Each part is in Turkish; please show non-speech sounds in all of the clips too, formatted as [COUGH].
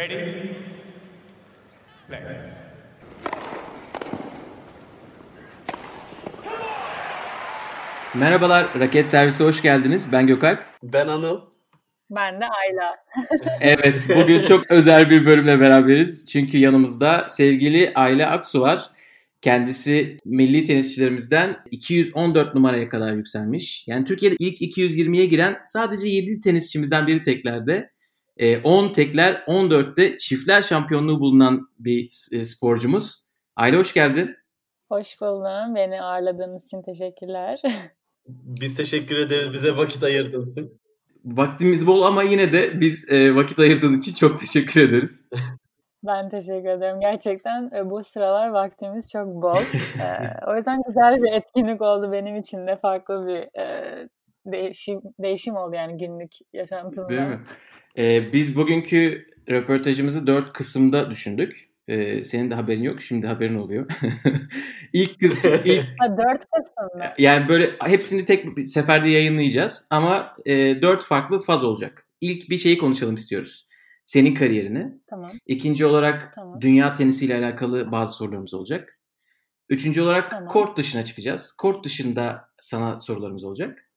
Ready? Play. Merhabalar, Raket Servisi hoş geldiniz. Ben Gökalp. Ben Anıl. Ben de Ayla. [LAUGHS] Evet, bugün çok özel bir bölümle beraberiz. Çünkü yanımızda sevgili Ayla Aksu var. Kendisi milli tenisçilerimizden 214 numaraya kadar yükselmiş. Yani Türkiye'de ilk 220'ye giren sadece 7 tenisçimizden biri teklerde. 10 e, tekler, 14'te çiftler şampiyonluğu bulunan bir e, sporcumuz. Ayla hoş geldin. Hoş buldum. Beni ağırladığınız için teşekkürler. [LAUGHS] Biz teşekkür ederiz bize vakit ayırdığın için. Vaktimiz bol ama yine de biz e, vakit ayırdığın için çok teşekkür ederiz. Ben teşekkür ederim. Gerçekten e, bu sıralar vaktimiz çok bol. ee, o yüzden güzel bir etkinlik oldu benim için de. Farklı bir e, değişim, değişim oldu yani günlük yaşantımda. Değil mi? Ee, biz bugünkü röportajımızı dört kısımda düşündük. Ee, senin de haberin yok. Şimdi haberin oluyor. [LAUGHS] İlk kız ilk ha, dört kısım Yani böyle hepsini tek bir seferde yayınlayacağız ama e, dört farklı faz olacak. İlk bir şeyi konuşalım istiyoruz. Senin kariyerini. Tamam. İkinci olarak tamam. dünya tenisiyle alakalı bazı sorularımız olacak. Üçüncü olarak tamam. kort dışına çıkacağız. Kort dışında sana sorularımız olacak.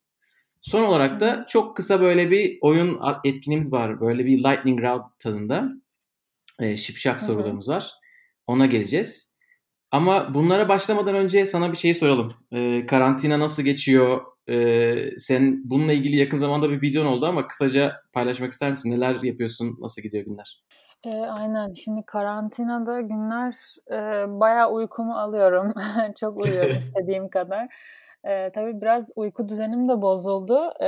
Son olarak da çok kısa böyle bir oyun etkinliğimiz var. Böyle bir lightning round tadında. E, şipşak Hı-hı. sorularımız var. Ona geleceğiz. Ama bunlara başlamadan önce sana bir şey soralım. E, karantina nasıl geçiyor? E, sen bununla ilgili yakın zamanda bir videon oldu ama kısaca paylaşmak ister misin? Neler yapıyorsun? Nasıl gidiyor günler? E, aynen. Şimdi karantinada günler e, bayağı uykumu alıyorum. [LAUGHS] Çok uyuyorum [LAUGHS] istediğim kadar. E, tabii biraz uyku düzenim de bozuldu. E,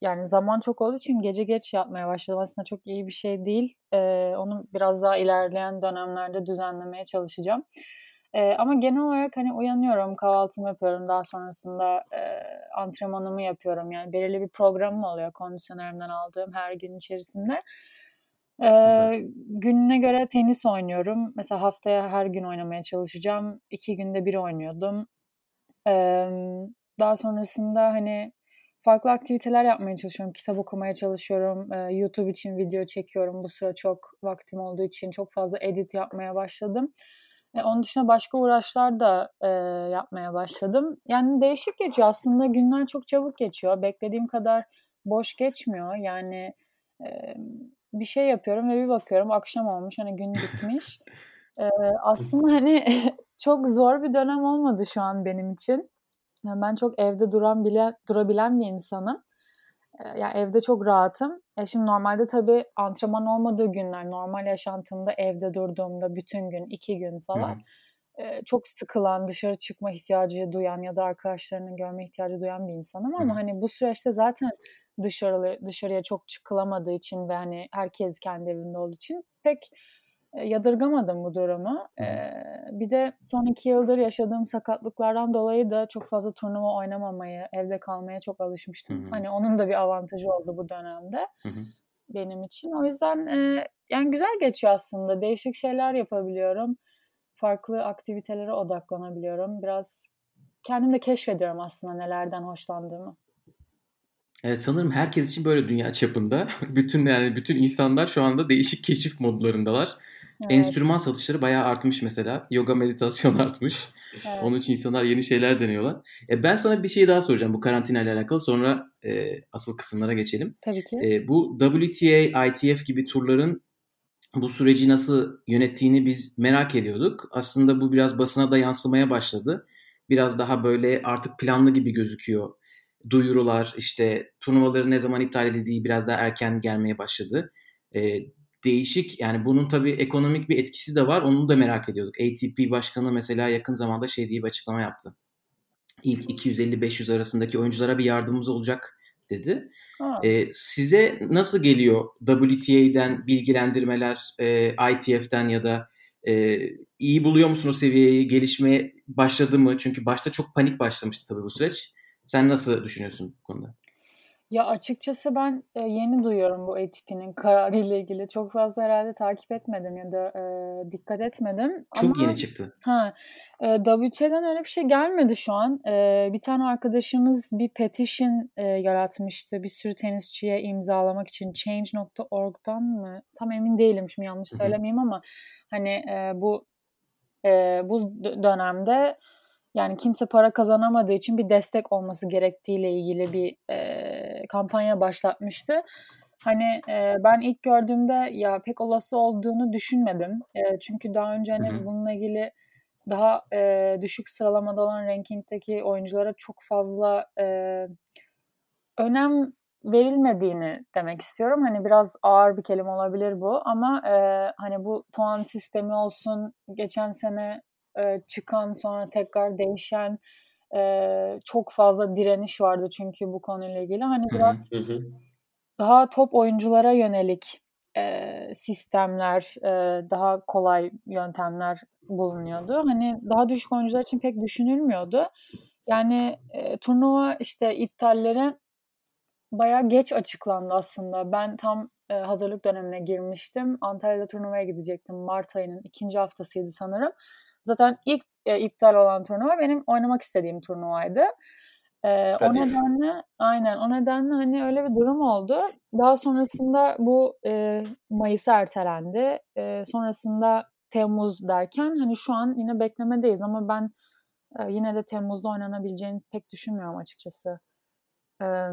yani zaman çok olduğu için gece geç yatmaya başladım. Aslında çok iyi bir şey değil. E, onu biraz daha ilerleyen dönemlerde düzenlemeye çalışacağım. E, ama genel olarak hani uyanıyorum, kahvaltımı yapıyorum. Daha sonrasında e, antrenmanımı yapıyorum. Yani belirli bir programım oluyor kondisyonerimden aldığım her gün içerisinde. Ee, gününe göre tenis oynuyorum. Mesela haftaya her gün oynamaya çalışacağım. İki günde bir oynuyordum. Daha sonrasında hani farklı aktiviteler yapmaya çalışıyorum. Kitap okumaya çalışıyorum. YouTube için video çekiyorum. Bu sıra çok vaktim olduğu için çok fazla edit yapmaya başladım. Ee, onun dışında başka uğraşlar da e, yapmaya başladım. Yani değişik geçiyor. Aslında günler çok çabuk geçiyor. Beklediğim kadar boş geçmiyor. Yani e, bir şey yapıyorum ve bir bakıyorum akşam olmuş. Hani gün bitmiş. [LAUGHS] Ee, aslında hani [LAUGHS] çok zor bir dönem olmadı şu an benim için. Yani ben çok evde duran bile durabilen bir insanım. Ee, yani evde çok rahatım. E şimdi normalde tabii antrenman olmadığı günler, normal yaşantımda evde durduğumda bütün gün, iki gün falan e, çok sıkılan, dışarı çıkma ihtiyacı duyan ya da arkadaşlarını görme ihtiyacı duyan bir insanım ama hani bu süreçte zaten dışarı dışarıya çok çıkılamadığı için ve hani herkes kendi evinde olduğu için pek yadırgamadım bu durumu. Ee, bir de son iki yıldır yaşadığım sakatlıklardan dolayı da çok fazla turnuva oynamamayı, evde kalmaya çok alışmıştım. Hı-hı. Hani onun da bir avantajı oldu bu dönemde Hı-hı. benim için. O yüzden e, yani güzel geçiyor aslında. Değişik şeyler yapabiliyorum. Farklı aktivitelere odaklanabiliyorum. Biraz kendim de keşfediyorum aslında nelerden hoşlandığımı. Evet sanırım herkes için böyle dünya çapında. [LAUGHS] bütün yani bütün insanlar şu anda değişik keşif modlarındalar. Evet. Enstrüman satışları bayağı artmış mesela. Yoga meditasyon [LAUGHS] artmış. Evet. Onun için insanlar yeni şeyler deniyorlar. E ben sana bir şey daha soracağım bu karantina ile alakalı. Sonra e, asıl kısımlara geçelim. Tabii ki. E, bu WTA, ITF gibi turların bu süreci nasıl yönettiğini biz merak ediyorduk. Aslında bu biraz basına da yansımaya başladı. Biraz daha böyle artık planlı gibi gözüküyor. Duyurular işte turnuvaları ne zaman iptal edildiği biraz daha erken gelmeye başladı. E, değişik yani bunun tabii ekonomik bir etkisi de var. Onu da merak ediyorduk. ATP başkanı mesela yakın zamanda şey diye bir açıklama yaptı. İlk 250-500 arasındaki oyunculara bir yardımımız olacak dedi. Ee, size nasıl geliyor WTA'den bilgilendirmeler, e, ITF'den ya da e, iyi buluyor musun o seviyeyi? Gelişmeye başladı mı? Çünkü başta çok panik başlamıştı tabii bu süreç. Sen nasıl düşünüyorsun bu konuda? Ya açıkçası ben e, yeni duyuyorum bu ATP'nin kararıyla ilgili. Çok fazla herhalde takip etmedim ya da e, dikkat etmedim. Çok Ama yeni çıktı. ha e, WTA'dan öyle bir şey gelmedi şu an. E, bir tane arkadaşımız bir petition e, yaratmıştı bir sürü tenisçiye imzalamak için Change.org'dan mı? Tam emin değilim şimdi yanlış söylemeyeyim ama hani e, bu e, bu dönemde yani kimse para kazanamadığı için bir destek olması gerektiğiyle ilgili bir e, kampanya başlatmıştı. Hani e, ben ilk gördüğümde ya pek olası olduğunu düşünmedim. E, çünkü daha önce hani Hı hı. bununla ilgili daha e, düşük sıralamada olan rankingdeki oyunculara çok fazla e, önem verilmediğini demek istiyorum. Hani biraz ağır bir kelime olabilir bu ama e, hani bu puan sistemi olsun geçen sene e, çıkan sonra tekrar değişen e, çok fazla direniş vardı çünkü bu konuyla ilgili. Hani biraz Hı hı. daha top oyunculara yönelik e, sistemler, e, daha kolay yöntemler bulunuyordu. Hani daha düşük oyuncular için pek düşünülmüyordu. Yani e, turnuva işte iptalleri bayağı geç açıklandı aslında. Ben tam e, hazırlık dönemine girmiştim. Antalya'da turnuvaya gidecektim. Mart ayının ikinci haftasıydı sanırım. Zaten ilk e, iptal olan turnuva benim oynamak istediğim turnuvaydı. E, o nedenle aynen o nedenle hani öyle bir durum oldu. Daha sonrasında bu e, Mayıs'a ertelendi. E, sonrasında Temmuz derken hani şu an yine beklemedeyiz ama ben e, yine de Temmuz'da oynanabileceğini pek düşünmüyorum açıkçası. Ee.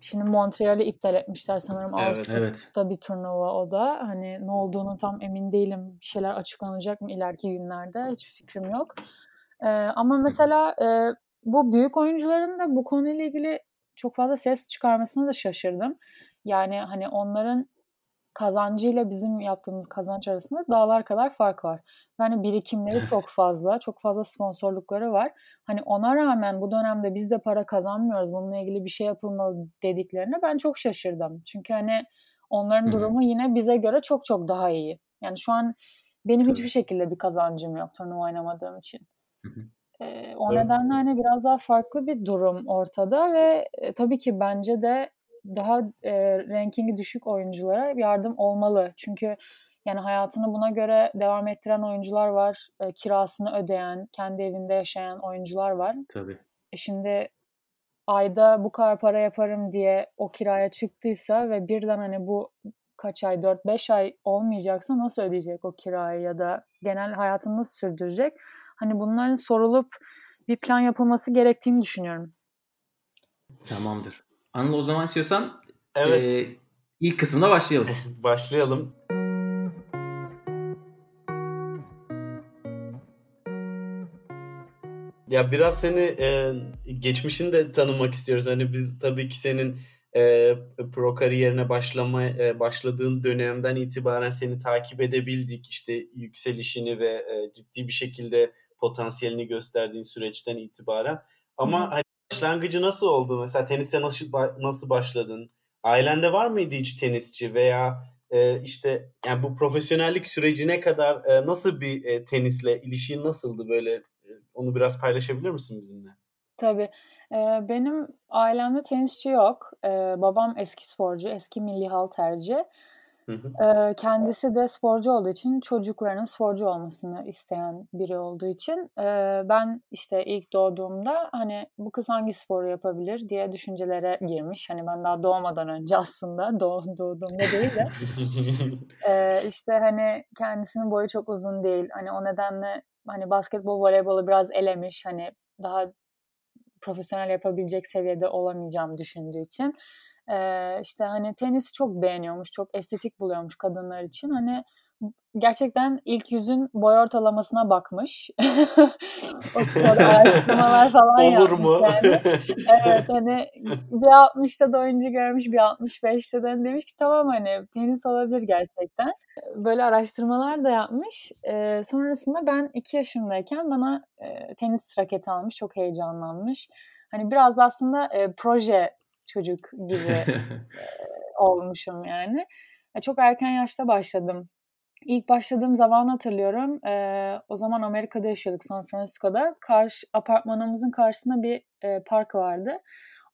Şimdi Montreal'i iptal etmişler sanırım. Evet. Ağustos'ta Evet. bir turnuva o da. Hani ne olduğunu tam emin değilim. Bir şeyler açıklanacak mı ileriki günlerde? Hiçbir fikrim yok. Ee, ama mesela e, bu büyük oyuncuların da bu konuyla ilgili çok fazla ses çıkarmasına da şaşırdım. Yani hani onların kazancıyla bizim yaptığımız kazanç arasında dağlar kadar fark var. Yani birikimleri Evet. çok fazla, çok fazla sponsorlukları var. Hani ona rağmen bu dönemde biz de para kazanmıyoruz, bununla ilgili bir şey yapılmalı dediklerine ben çok şaşırdım. Çünkü hani onların Hı hı. durumu yine bize göre çok çok daha iyi. Yani şu an benim Tabii. hiçbir şekilde bir kazancım yok turnuva oynamadığım için. Ee, o Evet. nedenle hani biraz daha farklı bir durum ortada ve e, tabii ki bence de daha e, rankingi düşük oyunculara yardım olmalı. Çünkü yani hayatını buna göre devam ettiren oyuncular var. E, kirasını ödeyen, kendi evinde yaşayan oyuncular var. Tabii. E şimdi ayda bu kadar para yaparım diye o kiraya çıktıysa ve birden hani bu kaç ay 4-5 ay olmayacaksa nasıl ödeyecek o kirayı ya da genel hayatını nasıl sürdürecek? Hani bunların sorulup bir plan yapılması gerektiğini düşünüyorum. Tamamdır. Anıl o zaman istiyorsan Evet. e, ilk kısmına başlayalım. [LAUGHS] Başlayalım. Ya biraz seni e, geçmişini de tanımak istiyoruz. Hani biz tabii ki senin e, pro kariyerine başlama e, başladığın dönemden itibaren seni takip edebildik. İşte yükselişini ve e, ciddi bir şekilde potansiyelini gösterdiğin süreçten itibaren. Ama hı. hani başlangıcı nasıl oldu? Mesela tenise nasıl nasıl başladın? Ailende var mıydı hiç tenisçi veya e, işte yani bu profesyonellik sürecine kadar e, nasıl bir e, tenisle ilişkin nasıldı böyle? Onu biraz paylaşabilir misin bizimle? Tabii. Ee, benim ailemde tenisçi yok. Ee, babam eski sporcu, eski milli halterci. Hı hı. Ee, kendisi de sporcu olduğu için çocuklarının sporcu olmasını isteyen biri olduğu için e, ben işte ilk doğduğumda hani bu kız hangi sporu yapabilir diye düşüncelere girmiş. Hani ben daha doğmadan önce aslında [LAUGHS] doğ, doğduğumda değil de [LAUGHS] e, işte hani kendisinin boyu çok uzun değil. Hani o nedenle hani basketbol, voleybolu biraz elemiş. Hani daha profesyonel yapabilecek seviyede olamayacağımı düşündüğü için ee, işte hani tenisi çok beğeniyormuş, çok estetik buluyormuş kadınlar için. Hani gerçekten ilk yüzün boy ortalamasına bakmış. [LAUGHS] araştırmalar falan Olur mu? yani. Evet hani bir 60'ta da oyuncu görmüş, bir 65'te de demiş ki tamam hani tenis olabilir gerçekten. Böyle araştırmalar da yapmış. Ee, sonrasında ben 2 yaşındayken bana e, tenis raketi almış, çok heyecanlanmış. Hani biraz da aslında e, proje çocuk gibi [LAUGHS] olmuşum yani. E, çok erken yaşta başladım. İlk başladığım zaman hatırlıyorum. E, o zaman Amerika'da yaşıyorduk San Francisco'da. Karşı apartmanımızın karşısında bir e, park vardı.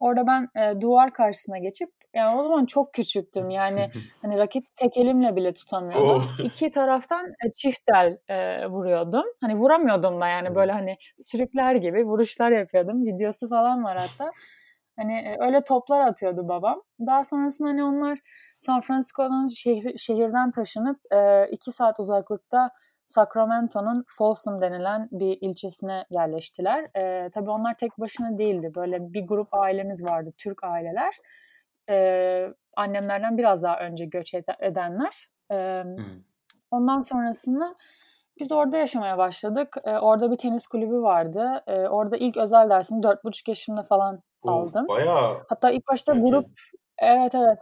Orada ben e, duvar karşısına geçip yani o zaman çok küçüktüm. Yani [LAUGHS] hani raketi tek elimle bile tutamıyordum. Oh. İki taraftan e, çift el e, vuruyordum. Hani vuramıyordum da yani böyle hani sürükler gibi vuruşlar yapıyordum. Videosu falan var hatta. Hani e, öyle toplar atıyordu babam. Daha sonrasında hani onlar San Francisco'dan şehir, şehirden taşınıp e, iki saat uzaklıkta Sacramento'nun Folsom denilen bir ilçesine yerleştiler. E, tabii onlar tek başına değildi. Böyle bir grup ailemiz vardı, Türk aileler. E, annemlerden biraz daha önce göç edenler. E, hmm. Ondan sonrasında biz orada yaşamaya başladık. E, orada bir tenis kulübü vardı. E, orada ilk özel dersimi dört buçuk yaşımda falan aldım. Bayağı. Hatta ilk başta grup, evet evet.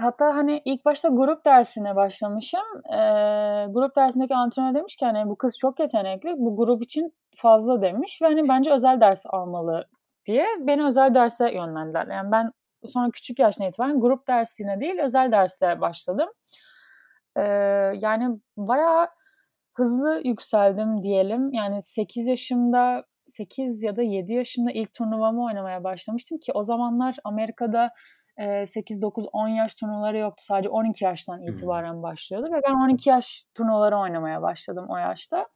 Hatta hani ilk başta grup dersine başlamışım. E, grup dersindeki antrenör demiş ki hani bu kız çok yetenekli. Bu grup için fazla demiş ve hani bence özel ders almalı diye beni özel derse yönlendiler. Yani ben sonra küçük yaştan itibaren grup dersine değil özel derse başladım. E, yani bayağı hızlı yükseldim diyelim. Yani 8 yaşımda 8 ya da 7 yaşımda ilk turnuvamı oynamaya başlamıştım ki o zamanlar Amerika'da 8, 9, 10 yaş turnuvaları yoktu. Sadece 12 yaştan itibaren hmm. başlıyordu ve ben 12 yaş turnuvaları oynamaya başladım o yaşta.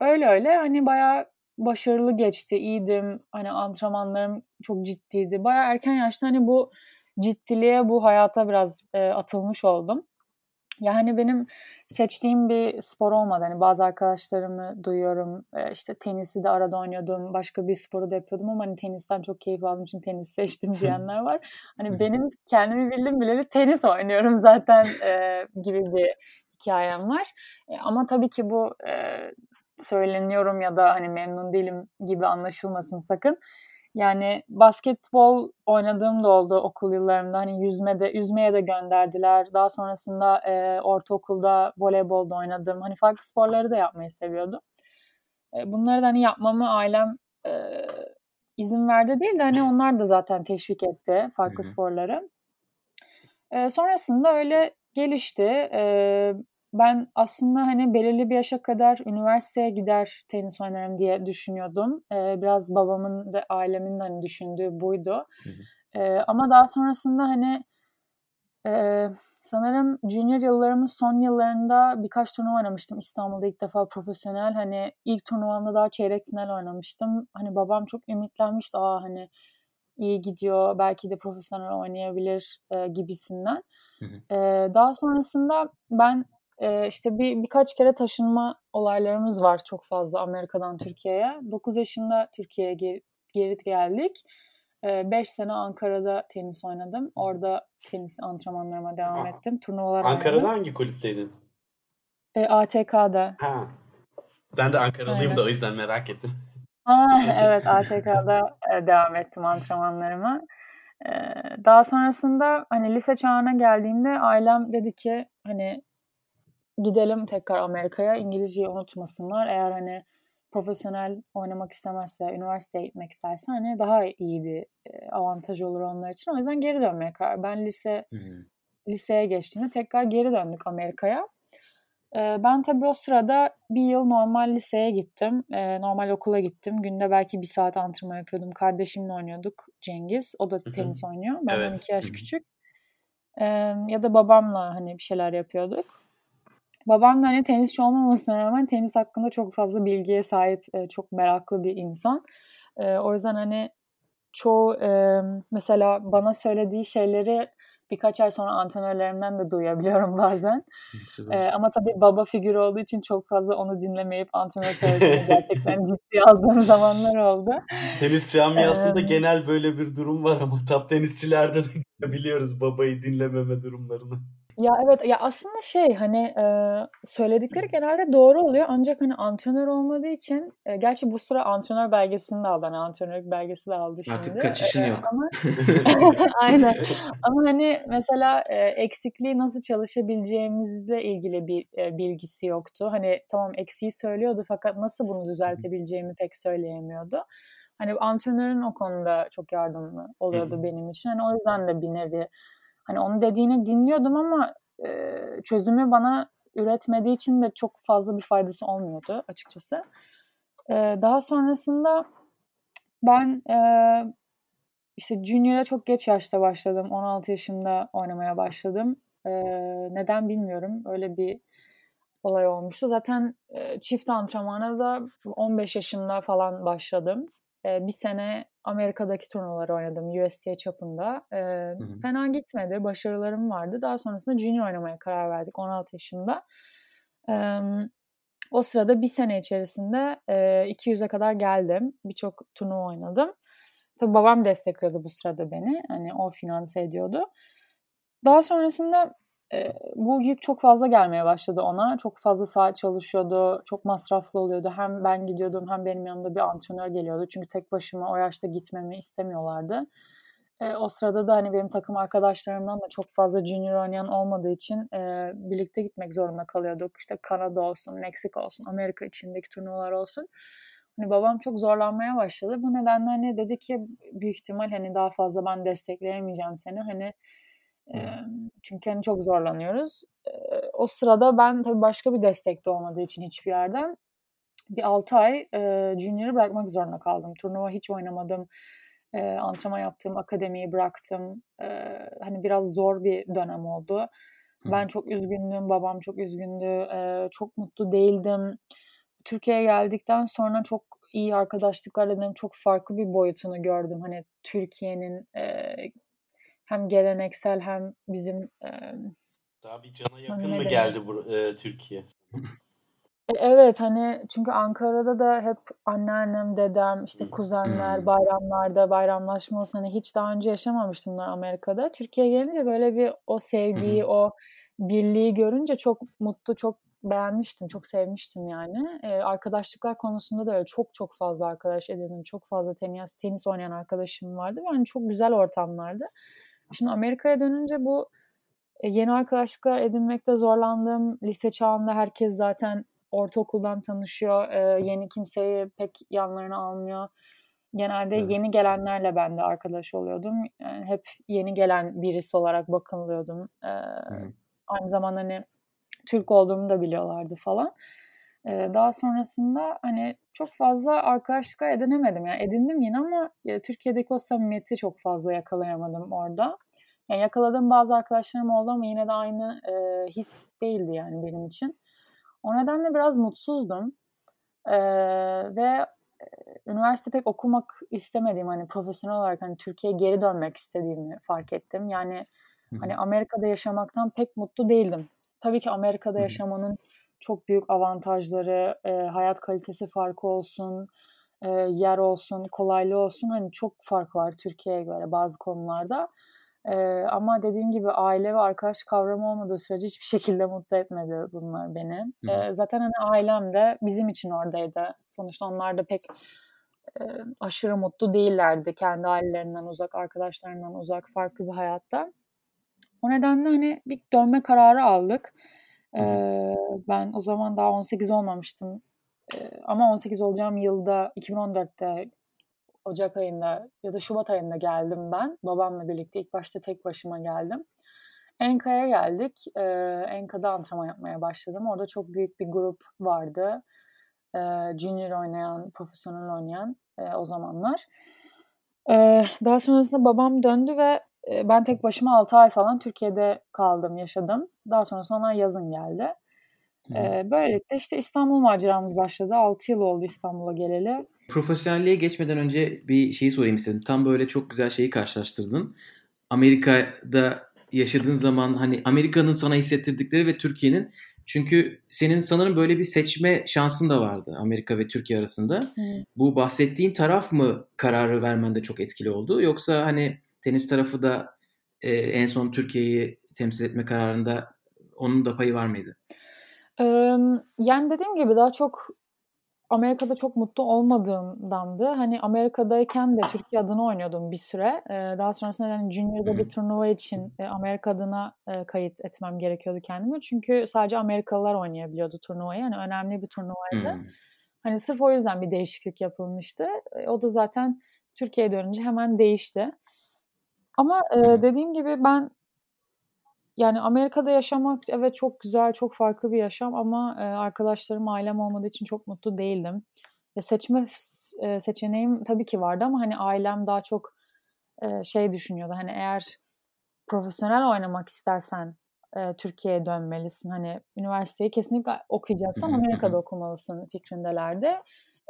Öyle öyle hani bayağı başarılı geçti, iyiydim. Hani antrenmanlarım çok ciddiydi. Bayağı erken yaşta hani bu ciddiliğe, bu hayata biraz atılmış oldum. Yani benim seçtiğim bir spor olmadı. Hani bazı arkadaşlarımı duyuyorum. E, işte tenisi de arada oynuyordum. Başka bir sporu da yapıyordum ama hani tenisten çok keyif aldığım için tenis seçtim [LAUGHS] diyenler var. Hani benim kendimi bildim bileli tenis oynuyorum zaten e, gibi bir hikayem var. E, ama tabii ki bu e, söyleniyorum ya da hani memnun değilim gibi anlaşılmasın sakın. Yani basketbol oynadığım da oldu okul yıllarımda. Hani yüzme de, yüzmeye de gönderdiler. Daha sonrasında e, ortaokulda voleybolda oynadım. Hani farklı sporları da yapmayı seviyordum. E, bunları da hani yapmamı ailem e, izin verdi değil de hani onlar da zaten teşvik etti farklı Hı-hı. sporları. E, sonrasında öyle gelişti. E, ben aslında hani belirli bir yaşa kadar üniversiteye gider tenis oynarım diye düşünüyordum. Ee, biraz babamın ve ailemin de hani düşündüğü buydu. Ee, ama daha sonrasında hani e, sanırım junior yıllarımın son yıllarında birkaç turnuva oynamıştım. İstanbul'da ilk defa profesyonel. Hani ilk turnuvamda daha çeyrek final oynamıştım. Hani babam çok ümitlenmişti. Aa hani iyi gidiyor belki de profesyonel oynayabilir e, gibisinden. Hı hı. E, daha sonrasında ben ee, işte bir birkaç kere taşınma olaylarımız var çok fazla Amerika'dan Türkiye'ye. 9 yaşında Türkiye'ye geri, geri geldik. 5 ee, sene Ankara'da tenis oynadım. Orada tenis antrenmanlarıma devam ettim. Turnuvalar Ankara'da oynadım. hangi kulüpteydin? E, ATK'da. Ha. Ben de Ankaralıyım Aynen. da o yüzden merak ettim. Aa, [LAUGHS] evet ATK'da devam ettim antrenmanlarıma. Ee, daha sonrasında hani lise çağına geldiğinde ailem dedi ki hani gidelim tekrar Amerika'ya. İngilizceyi unutmasınlar. Eğer hani profesyonel oynamak istemezse, üniversiteye gitmek isterse hani daha iyi bir e, avantaj olur onlar için. O yüzden geri dönmeye karar. Ben lise hmm. liseye geçtiğimde tekrar geri döndük Amerika'ya. E, ben tabii o sırada bir yıl normal liseye gittim. E, normal okula gittim. Günde belki bir saat antrenman yapıyordum. Kardeşimle oynuyorduk Cengiz. O da tenis oynuyor. Ben evet. 12 yaş küçük. Ya da babamla hani bir şeyler yapıyorduk. Babam da hani tenisçi olmamasına rağmen tenis hakkında çok fazla bilgiye sahip, e, çok meraklı bir insan. E, o yüzden hani çoğu e, mesela bana söylediği şeyleri birkaç ay sonra antrenörlerimden de duyabiliyorum [LAUGHS] bazen. ee, ama tabii baba figürü olduğu için çok fazla onu dinlemeyip antrenör söylediğini gerçekten [LAUGHS] ciddi aldığım zamanlar oldu. Tenis camiasında genel böyle bir durum var ama top tenisçilerde de [LAUGHS] biliyoruz babayı dinlememe durumlarını. Ya evet ya aslında şey hani e, söyledikleri genelde doğru oluyor ancak hani antrenör olmadığı için e, gerçi bu sıra antrenör belgesini de aldı hani antrenörlük belgesi de aldı şimdi. Artık kaçışın e, yok. Ama, [LAUGHS] [LAUGHS] aynen ama hani mesela e, eksikliği nasıl çalışabileceğimizle ilgili bir e, bilgisi yoktu. Hani tamam eksiği söylüyordu fakat nasıl bunu düzeltebileceğimi pek söyleyemiyordu. Hani antrenörün o konuda çok yardımlı oluyordu benim için. Hani o yüzden de bir nevi Hani onun dediğini dinliyordum ama e, çözümü bana üretmediği için de çok fazla bir faydası olmuyordu açıkçası. E, daha sonrasında Ben e, işte Junior'a çok geç yaşta başladım. 16 yaşımda oynamaya başladım. E, neden bilmiyorum. Öyle bir olay olmuştu. Zaten e, çift antrenmana da 15 yaşımda falan başladım. E, bir sene Amerika'daki turnuvaları oynadım USTA çapında. E, fena gitmedi. Başarılarım vardı. Daha sonrasında junior oynamaya karar verdik 16 yaşımda. E, o sırada bir sene içerisinde e, 200'e kadar geldim. Birçok turnuva oynadım. Tabii babam destekliyordu bu sırada beni. Hani o finanse ediyordu. Daha sonrasında e, bu yük çok fazla gelmeye başladı ona. Çok fazla saat çalışıyordu. Çok masraflı oluyordu. Hem ben gidiyordum hem benim yanımda bir antrenör geliyordu. Çünkü tek başıma o yaşta gitmemi istemiyorlardı. E, o sırada da hani benim takım arkadaşlarımdan da çok fazla junior oynayan olmadığı için e, birlikte gitmek zorunda kalıyorduk. İşte Kanada olsun, Meksika olsun, Amerika içindeki turnuvalar olsun. Hani babam çok zorlanmaya başladı. Bu nedenle hani dedi ki büyük ihtimal hani daha fazla ben destekleyemeyeceğim seni. Hani çünkü hani çok zorlanıyoruz. O sırada ben tabii başka bir destek de olmadığı için hiçbir yerden bir 6 ay e, junior'ı bırakmak zorunda kaldım. Turnuva hiç oynamadım e, antrenman yaptığım akademiyi bıraktım. E, hani biraz zor bir dönem oldu. Ben çok üzgündüm, babam çok üzgündü, e, çok mutlu değildim. Türkiye'ye geldikten sonra çok iyi arkadaşlıklar edindim, çok farklı bir boyutunu gördüm. Hani Türkiye'nin e, hem geleneksel hem bizim e, daha bir cana yakın mı geldi bu e, Türkiye? Evet hani çünkü Ankara'da da hep anneannem, dedem, işte kuzenler hmm. bayramlarda bayramlaşma olsun hani hiç daha önce yaşamamıştım bunlar Amerika'da. Türkiye'ye gelince böyle bir o sevgiyi, hmm. o birliği görünce çok mutlu, çok beğenmiştim, çok sevmiştim yani. Ee, arkadaşlıklar konusunda da öyle çok çok fazla arkadaş edindim. Çok fazla tenis, tenis oynayan arkadaşım vardı ve hani çok güzel ortamlardı. Şimdi Amerika'ya dönünce bu yeni arkadaşlıklar edinmekte zorlandım. Lise çağında herkes zaten ortaokuldan tanışıyor. E, yeni kimseyi pek yanlarına almıyor. Genelde evet. yeni gelenlerle ben de arkadaş oluyordum. Yani hep yeni gelen birisi olarak bakılıyordum. E, Aynı zamanda hani Türk olduğumu da biliyorlardı falan. E, daha sonrasında hani çok fazla arkadaşlıklar edinemedim. Yani edindim yine ama e, Türkiye'deki o samimiyeti çok fazla yakalayamadım orada. Yani yakaladığım bazı arkadaşlarım oldu ama yine de aynı e, his değildi yani benim için. O nedenle biraz mutsuzdum. Ee, ve üniversite pek okumak istemediğim hani profesyonel olarak hani Türkiye'ye geri dönmek istediğimi fark ettim. Yani hani Amerika'da yaşamaktan pek mutlu değildim. Tabii ki Amerika'da yaşamanın çok büyük avantajları, e, hayat kalitesi farkı olsun, e, yer olsun, kolaylığı olsun hani çok fark var Türkiye'ye göre bazı konularda. Ee, ama dediğim gibi aile ve arkadaş kavramı olmadığı sürece hiçbir şekilde mutlu etmedi bunlar beni. Ee, zaten hani ailem de bizim için oradaydı. Sonuçta onlar da pek e, aşırı mutlu değillerdi. Kendi ailelerinden uzak, arkadaşlarından uzak, farklı bir hayatta. O nedenle hani bir dönme kararı aldık. Ee, ben o zaman daha 18 olmamıştım. Ee, ama 18 olacağım yılda 2014'te Ocak ayında ya da Şubat ayında geldim ben. Babamla birlikte ilk başta tek başıma geldim. Enka'ya geldik. Ee, Enka'da antrenman yapmaya başladım. Orada çok büyük bir grup vardı. Ee, junior oynayan, profesyonel oynayan e, o zamanlar. Ee, daha sonrasında babam döndü ve ben tek başıma 6 ay falan Türkiye'de kaldım, yaşadım. Daha sonrasında onlar yazın geldi. Ee, böylelikle işte İstanbul maceramız başladı. 6 yıl oldu İstanbul'a geleli. Profesyonelliğe geçmeden önce bir şeyi sorayım istedim. Tam böyle çok güzel şeyi karşılaştırdın. Amerika'da yaşadığın zaman hani Amerika'nın sana hissettirdikleri ve Türkiye'nin çünkü senin sanırım böyle bir seçme şansın da vardı Amerika ve Türkiye arasında. Hı. Bu bahsettiğin taraf mı kararı vermende çok etkili oldu yoksa hani tenis tarafı da e, en son Türkiye'yi temsil etme kararında onun da payı var mıydı? yani dediğim gibi daha çok Amerika'da çok mutlu olmadığımdandı. Hani Amerika'dayken de Türkiye adına oynuyordum bir süre. daha sonrasında yani Junior'da bir turnuva için Amerika adına kayıt etmem gerekiyordu kendime. Çünkü sadece Amerikalılar oynayabiliyordu turnuvayı. Yani önemli bir turnuvaydı. Hmm. Hani sırf o yüzden bir değişiklik yapılmıştı. o da zaten Türkiye'ye dönünce hemen değişti. Ama dediğim gibi ben yani Amerika'da yaşamak evet çok güzel, çok farklı bir yaşam ama e, arkadaşlarım, ailem olmadığı için çok mutlu değildim. Ya seçme e, seçeneğim tabii ki vardı ama hani ailem daha çok e, şey düşünüyordu. Hani eğer profesyonel oynamak istersen e, Türkiye'ye dönmelisin. Hani üniversiteyi kesinlikle okuyacaksan Amerika'da okumalısın fikrindelerdi.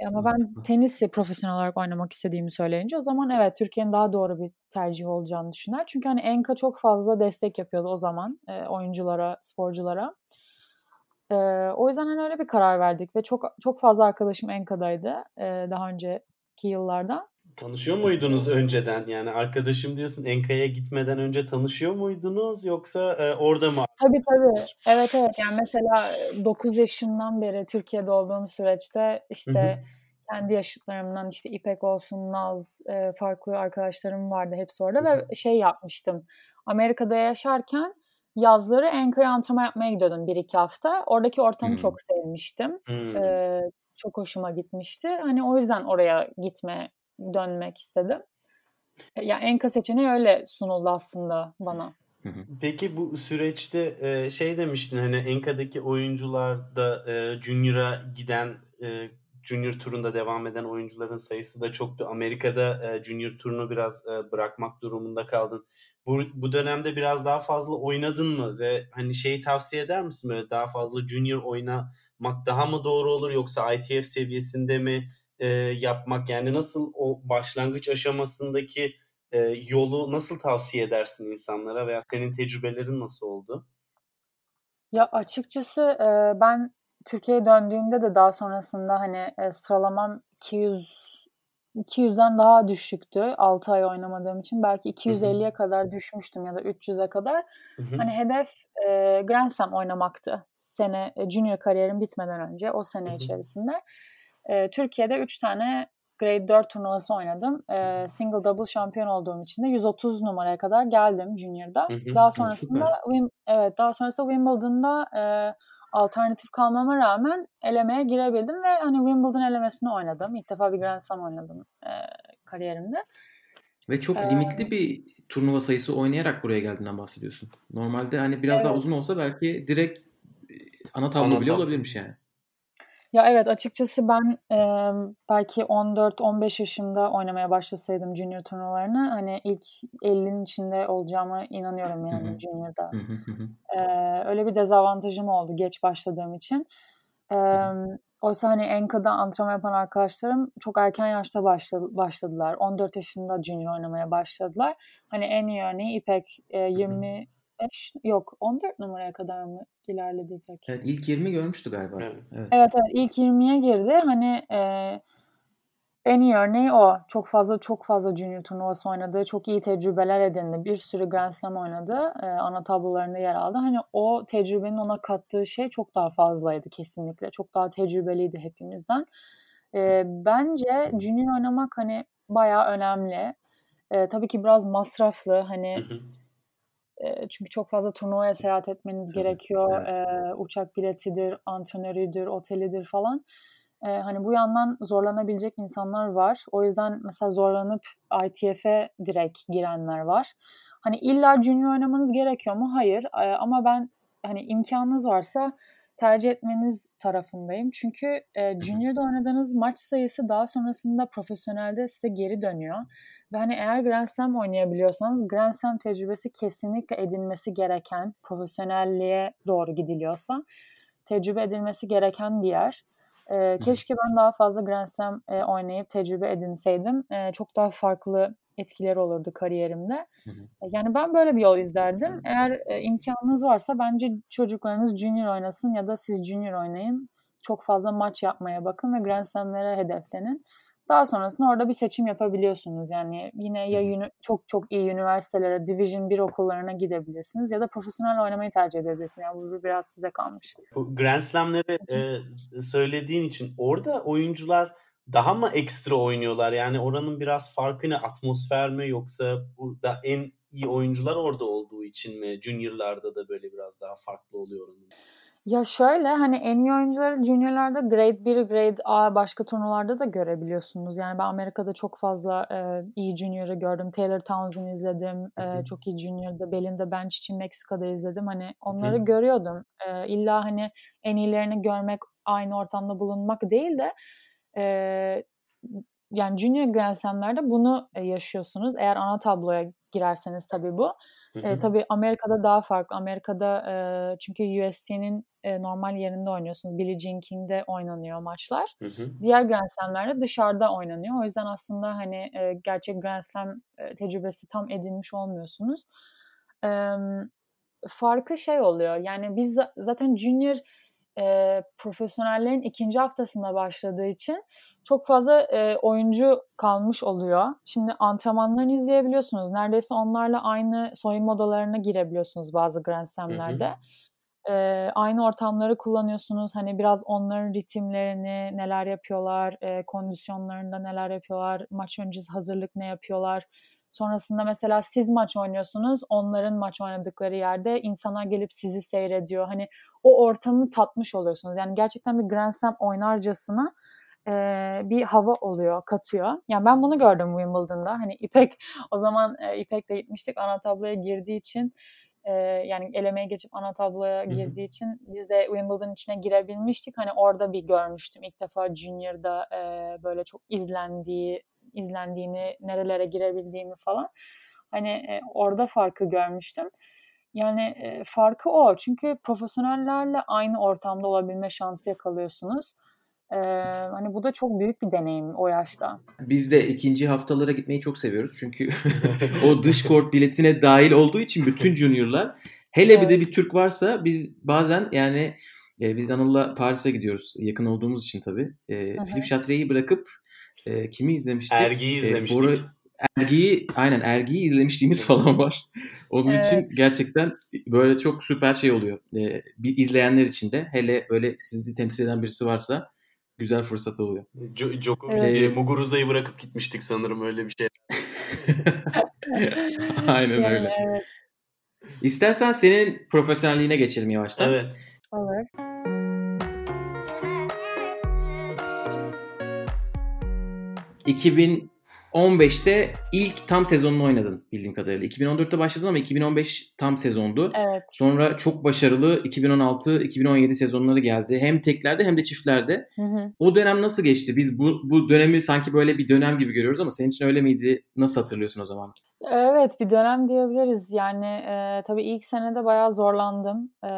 E, ama ben tenisi profesyonel olarak oynamak istediğimi söyleyince o zaman evet Türkiye'nin daha doğru bir tercih olacağını düşüner. Çünkü hani Enka çok fazla destek yapıyordu o zaman e, oyunculara, sporculara. E, o yüzden hani öyle bir karar verdik ve çok çok fazla arkadaşım Enka'daydı e, daha önceki yıllarda. Tanışıyor muydunuz önceden? Yani arkadaşım diyorsun Enka'ya gitmeden önce tanışıyor muydunuz yoksa e, orada mı? Tabii tabii. Evet evet. Yani mesela 9 yaşımdan beri Türkiye'de olduğum süreçte işte kendi yaşıtlarımdan işte İpek olsun, Naz, e, farklı arkadaşlarım vardı hepsi orada ve şey yapmıştım. Amerika'da yaşarken yazları Enka'ya antrenman yapmaya gidiyordum bir iki hafta. Oradaki ortamı çok sevmiştim. Ee, çok hoşuma gitmişti. Hani o yüzden oraya gitme dönmek istedim. E, ya yani Enka seçeneği öyle sunuldu aslında bana. Peki bu süreçte e, şey demiştin hani Enka'daki oyuncularda e, Junior'a giden Junior turunda devam eden oyuncuların sayısı da çoktu. Amerika'da Junior turunu biraz bırakmak durumunda kaldın. Bu, bu dönemde biraz daha fazla oynadın mı ve hani şeyi tavsiye eder misin böyle daha fazla Junior oynamak daha mı doğru olur yoksa ITF seviyesinde mi e, yapmak yani nasıl o başlangıç aşamasındaki e, yolu nasıl tavsiye edersin insanlara veya senin tecrübelerin nasıl oldu? Ya açıkçası e, ben Türkiye'ye döndüğümde de daha sonrasında hani e, sıralamam 200 200'den daha düşüktü 6 ay oynamadığım için. Belki 250'ye kadar düşmüştüm ya da 300'e kadar. Hı-hı. Hani hedef e, Grand Slam oynamaktı. Sene e, junior kariyerim bitmeden önce o sene Hı-hı. içerisinde. E, Türkiye'de 3 tane Grade 4 turnuvası oynadım. E, single double şampiyon olduğum için de 130 numaraya kadar geldim Junior'da. Hı hı, daha sonrasında Wim, evet daha sonrasında Wimbledon'da e, alternatif kalmama rağmen elemeye girebildim ve hani Wimbledon elemesini oynadım. İlk defa bir Grand Slam oynadım e, kariyerimde. Ve çok ee, limitli bir turnuva sayısı oynayarak buraya geldiğinden bahsediyorsun. Normalde hani biraz evet. daha uzun olsa belki direkt ana tablo ana bile tablo. olabilirmiş yani. Ya evet açıkçası ben e, belki 14-15 yaşımda oynamaya başlasaydım junior turnuvalarını hani ilk 50'nin içinde olacağıma inanıyorum yani junior'da. e, öyle bir dezavantajım oldu geç başladığım için. E, oysa hani Enka'da antrenman yapan arkadaşlarım çok erken yaşta başladı, başladılar. 14 yaşında junior oynamaya başladılar. Hani en iyi örneği İpek e, 20 5 yok 14 numaraya kadar mı ilerledi tek? Evet ilk 20 görmüştü galiba. Evet evet, evet, evet ilk 20'ye girdi. Hani e, en iyi örneği o. Çok fazla çok fazla junior turnuvası oynadı. Çok iyi tecrübeler edindi. Bir sürü Grand Slam oynadı. E, ana tablolarında yer aldı. Hani o tecrübenin ona kattığı şey çok daha fazlaydı kesinlikle. Çok daha tecrübeliydi hepimizden. E, bence junior oynamak hani bayağı önemli. E, tabii ki biraz masraflı. Hani hı hı çünkü çok fazla turnuvaya seyahat etmeniz Tabii, gerekiyor. Evet. E, uçak biletidir, antrenörüdür, otelidir falan. E, hani bu yandan zorlanabilecek insanlar var. O yüzden mesela zorlanıp ITF'e direkt girenler var. Hani illa junior oynamanız gerekiyor mu? Hayır. E, ama ben hani imkanınız varsa tercih etmeniz tarafındayım. Çünkü e, junior'da oynadığınız maç sayısı daha sonrasında profesyonelde size geri dönüyor. Ve hani eğer Grand Slam oynayabiliyorsanız Grand Slam tecrübesi kesinlikle edinmesi gereken, profesyonelliğe doğru gidiliyorsa tecrübe edilmesi gereken bir yer. E, keşke ben daha fazla Grand Slam e, oynayıp tecrübe edinseydim. E, çok daha farklı etkileri olurdu kariyerimde. Hı hı. Yani ben böyle bir yol izlerdim. Eğer e, imkanınız varsa bence çocuklarınız junior oynasın ya da siz junior oynayın. Çok fazla maç yapmaya bakın ve Grand Slam'lere hedeflenin. Daha sonrasında orada bir seçim yapabiliyorsunuz. Yani yine ya uni- çok çok iyi üniversitelere, Division 1 okullarına gidebilirsiniz ya da profesyonel oynamayı tercih edebilirsiniz. Yani bu biraz size kalmış. Bu Grand Slam'leri e, söylediğin için orada oyuncular daha mı ekstra oynuyorlar? Yani oranın biraz farkı ne? Atmosfer mi yoksa burada en iyi oyuncular orada olduğu için mi? Junior'larda da böyle biraz daha farklı oluyor oranın. Ya şöyle hani en iyi oyuncuları juniorlarda grade 1, grade A başka turnuvalarda da görebiliyorsunuz. Yani ben Amerika'da çok fazla e, iyi junior'ı gördüm. Taylor Townsend izledim. E, çok iyi junior'da. Belinda Bench için Meksika'da izledim. Hani onları Hı-hı. görüyordum. E, illa hani en iyilerini görmek, aynı ortamda bulunmak değil de e, yani Junior Grand Slam'lerde bunu e, yaşıyorsunuz. Eğer ana tabloya girerseniz tabii bu. Hı hı. E, tabii Amerika'da daha farklı. Amerika'da e, çünkü UST'nin e, normal yerinde oynuyorsunuz. Billie Jean King'de oynanıyor maçlar. Hı hı. Diğer Grand Slam'lerde dışarıda oynanıyor. O yüzden aslında hani e, gerçek Grand Slam e, tecrübesi tam edinmiş olmuyorsunuz. E, farkı şey oluyor. Yani biz zaten Junior e, profesyonellerin ikinci haftasında başladığı için çok fazla e, oyuncu kalmış oluyor. Şimdi antrenmanlarını izleyebiliyorsunuz. Neredeyse onlarla aynı soyunma odalarına girebiliyorsunuz bazı Grand Slam'lerde. E, aynı ortamları kullanıyorsunuz. Hani biraz onların ritimlerini, neler yapıyorlar, e, kondisyonlarında neler yapıyorlar, maç öncesi hazırlık ne yapıyorlar. Sonrasında mesela siz maç oynuyorsunuz, onların maç oynadıkları yerde insanlar gelip sizi seyrediyor. Hani o ortamı tatmış oluyorsunuz. Yani gerçekten bir Grand Slam oynarcasına e, bir hava oluyor, katıyor. Yani ben bunu gördüm Wimbledon'da. Hani İpek o zaman e, İpek'le gitmiştik ana tabloya girdiği için e, yani elemeye geçip ana tabloya girdiği için biz de Wimbledon içine girebilmiştik. Hani orada bir görmüştüm ilk defa Junior'da e, böyle çok izlendiği izlendiğini, nerelere girebildiğimi falan. Hani e, orada farkı görmüştüm. Yani e, farkı o. Çünkü profesyonellerle aynı ortamda olabilme şansı yakalıyorsunuz. Ee, hani bu da çok büyük bir deneyim o yaşta. Biz de ikinci haftalara gitmeyi çok seviyoruz. Çünkü [LAUGHS] o dış kort biletine dahil olduğu için bütün juniorlar hele evet. bir de bir Türk varsa biz bazen yani e, biz Anıl'la Paris'e gidiyoruz. Yakın olduğumuz için tabii. E, Philip Chatre'yi bırakıp e, kimi izlemiştik? Ergi'yi izlemiştik. E, Bora, Ergi'yi aynen Ergi'yi izlemişliğimiz [LAUGHS] falan var. Onun evet. için gerçekten böyle çok süper şey oluyor. E, bir izleyenler için de hele böyle sizi temsil eden birisi varsa güzel fırsat oluyor. Djokovic evet. Muguruza'yı bırakıp gitmiştik sanırım öyle bir şey. [LAUGHS] Aynen yani, öyle. Evet. İstersen senin profesyonelliğine geçelim yavaştan. Evet. Olur. ...2000 15'te ilk tam sezonunu oynadın bildiğim kadarıyla. 2014'te başladın ama 2015 tam sezondu. Evet. Sonra çok başarılı 2016-2017 sezonları geldi. Hem teklerde hem de çiftlerde. Hı hı. O dönem nasıl geçti? Biz bu, bu dönemi sanki böyle bir dönem gibi görüyoruz ama senin için öyle miydi? Nasıl hatırlıyorsun o zaman? Evet bir dönem diyebiliriz. Yani e, tabii ilk senede bayağı zorlandım. E,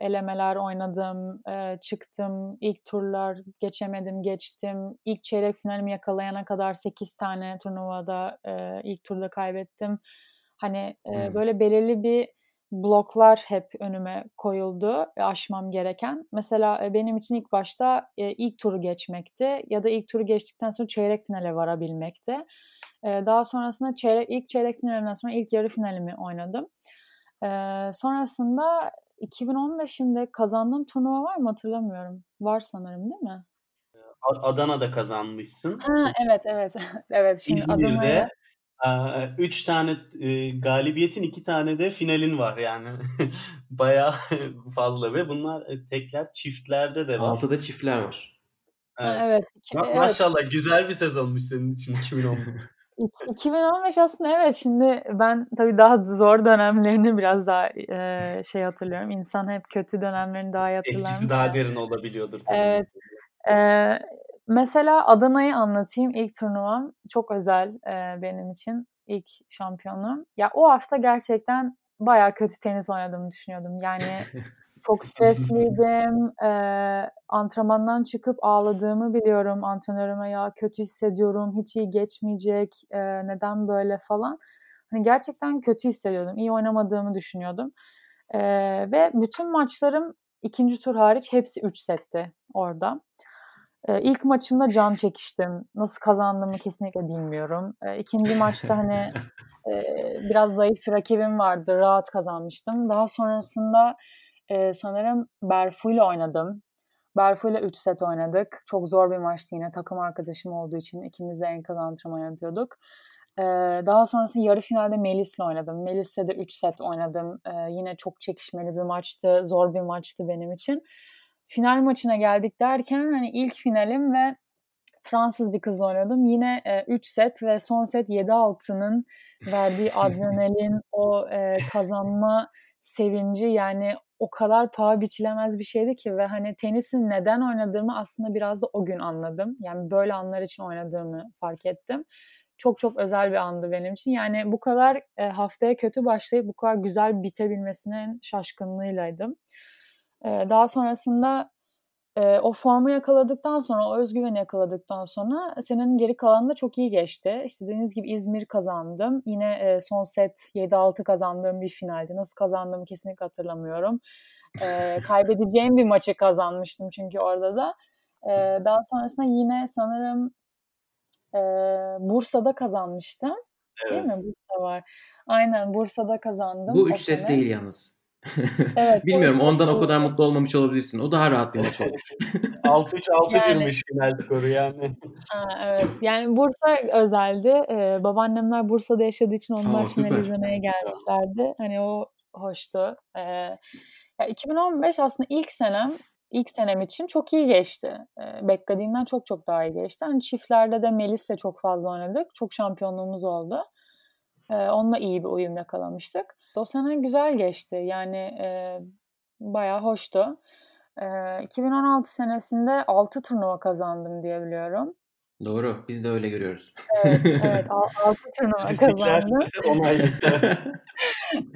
elemeler oynadım, e, çıktım, ilk turlar geçemedim, geçtim. İlk çeyrek finalimi yakalayana kadar 8 tane turnuvada e, ilk turda kaybettim. Hani e, hmm. böyle belirli bir bloklar hep önüme koyuldu aşmam gereken. Mesela benim için ilk başta ilk turu geçmekti ya da ilk turu geçtikten sonra çeyrek finale varabilmekti. Daha sonrasında çeyrek, ilk çeyrek finalimden sonra ilk yarı finalimi oynadım. Sonrasında 2015'inde kazandığım turnuva var mı hatırlamıyorum. Var sanırım değil mi? Adana'da kazanmışsın. Ha, evet evet. [LAUGHS] evet şimdi İzmir'de Adana'ya... üç tane e, galibiyetin iki tane de finalin var yani. [LAUGHS] Bayağı [LAUGHS] fazla ve bunlar e, tekler çiftlerde de var. Altıda çiftler var. Evet. evet, Ma- evet. Maşallah güzel bir sezonmuş senin için 2015. 2015 aslında evet şimdi ben tabii daha zor dönemlerini biraz daha e, şey hatırlıyorum. İnsan hep kötü dönemlerini daha iyi hatırlar. Etkisi daha derin olabiliyordur tabii. Evet. E, mesela Adana'yı anlatayım. İlk turnuvam çok özel e, benim için. ilk şampiyonluğum. Ya o hafta gerçekten bayağı kötü tenis oynadığımı düşünüyordum. Yani [LAUGHS] Çok stresliydim. E, antrenmandan çıkıp ağladığımı biliyorum. Antrenörüme ya kötü hissediyorum, hiç iyi geçmeyecek, e, neden böyle falan. Hani gerçekten kötü hissediyordum. İyi oynamadığımı düşünüyordum. E, ve bütün maçlarım ikinci tur hariç hepsi 3 setti orada. E, ilk maçımda can çekiştim. Nasıl kazandığımı kesinlikle bilmiyorum. E, ikinci maçta hani [LAUGHS] e, biraz zayıf rakibim vardı. Rahat kazanmıştım. Daha sonrasında e, sanırım Berfu ile oynadım. Berfu ile 3 set oynadık. Çok zor bir maçtı yine takım arkadaşım olduğu için ikimiz de enkaz antrenman yapıyorduk. Ee, daha sonrasında yarı finalde Melis'le oynadım. Melis'le de 3 set oynadım. Ee, yine çok çekişmeli bir maçtı. Zor bir maçtı benim için. Final maçına geldik derken hani ilk finalim ve Fransız bir kızla oynadım. Yine 3 e, set ve son set 7-6'nın verdiği [LAUGHS] adrenalin, o e, kazanma sevinci yani o kadar paha biçilemez bir şeydi ki ve hani tenisin neden oynadığımı aslında biraz da o gün anladım. Yani böyle anlar için oynadığımı fark ettim. Çok çok özel bir andı benim için. Yani bu kadar e, haftaya kötü başlayıp bu kadar güzel bitebilmesinin şaşkınlığıylaydım. E, daha sonrasında e, o formu yakaladıktan sonra, o özgüveni yakaladıktan sonra senenin geri kalanında çok iyi geçti. İşte dediğiniz gibi İzmir kazandım. Yine e, son set 7-6 kazandığım bir finaldi. Nasıl kazandığımı kesinlikle hatırlamıyorum. E, [LAUGHS] kaybedeceğim bir maçı kazanmıştım çünkü orada da. E, daha sonrasında yine sanırım e, Bursa'da kazanmıştım. Evet. Değil mi? Bursa var. Aynen Bursa'da kazandım. Bu 3 set sene. değil yalnız. Evet, [LAUGHS] Bilmiyorum ondan o kadar mutlu olmamış olabilirsin. O daha rahat bir maç olmuş. 6-3-6 yani, girmiş final skoru yani. Ha, evet. Yani Bursa özeldi. Ee, babaannemler Bursa'da yaşadığı için onlar Aa, final izlemeye gelmişlerdi. Hani o hoştu. Ee, ya 2015 aslında ilk senem ilk senem için çok iyi geçti. Ee, beklediğimden çok çok daha iyi geçti. Hani çiftlerde de Melis'le çok fazla oynadık. Çok şampiyonluğumuz oldu. Ee, onunla iyi bir uyum yakalamıştık. O sene güzel geçti. Yani e, bayağı hoştu. E, 2016 senesinde 6 turnuva kazandım diyebiliyorum. Doğru. Biz de öyle görüyoruz. Evet, evet [LAUGHS] 6 turnuva kazandım. [LAUGHS]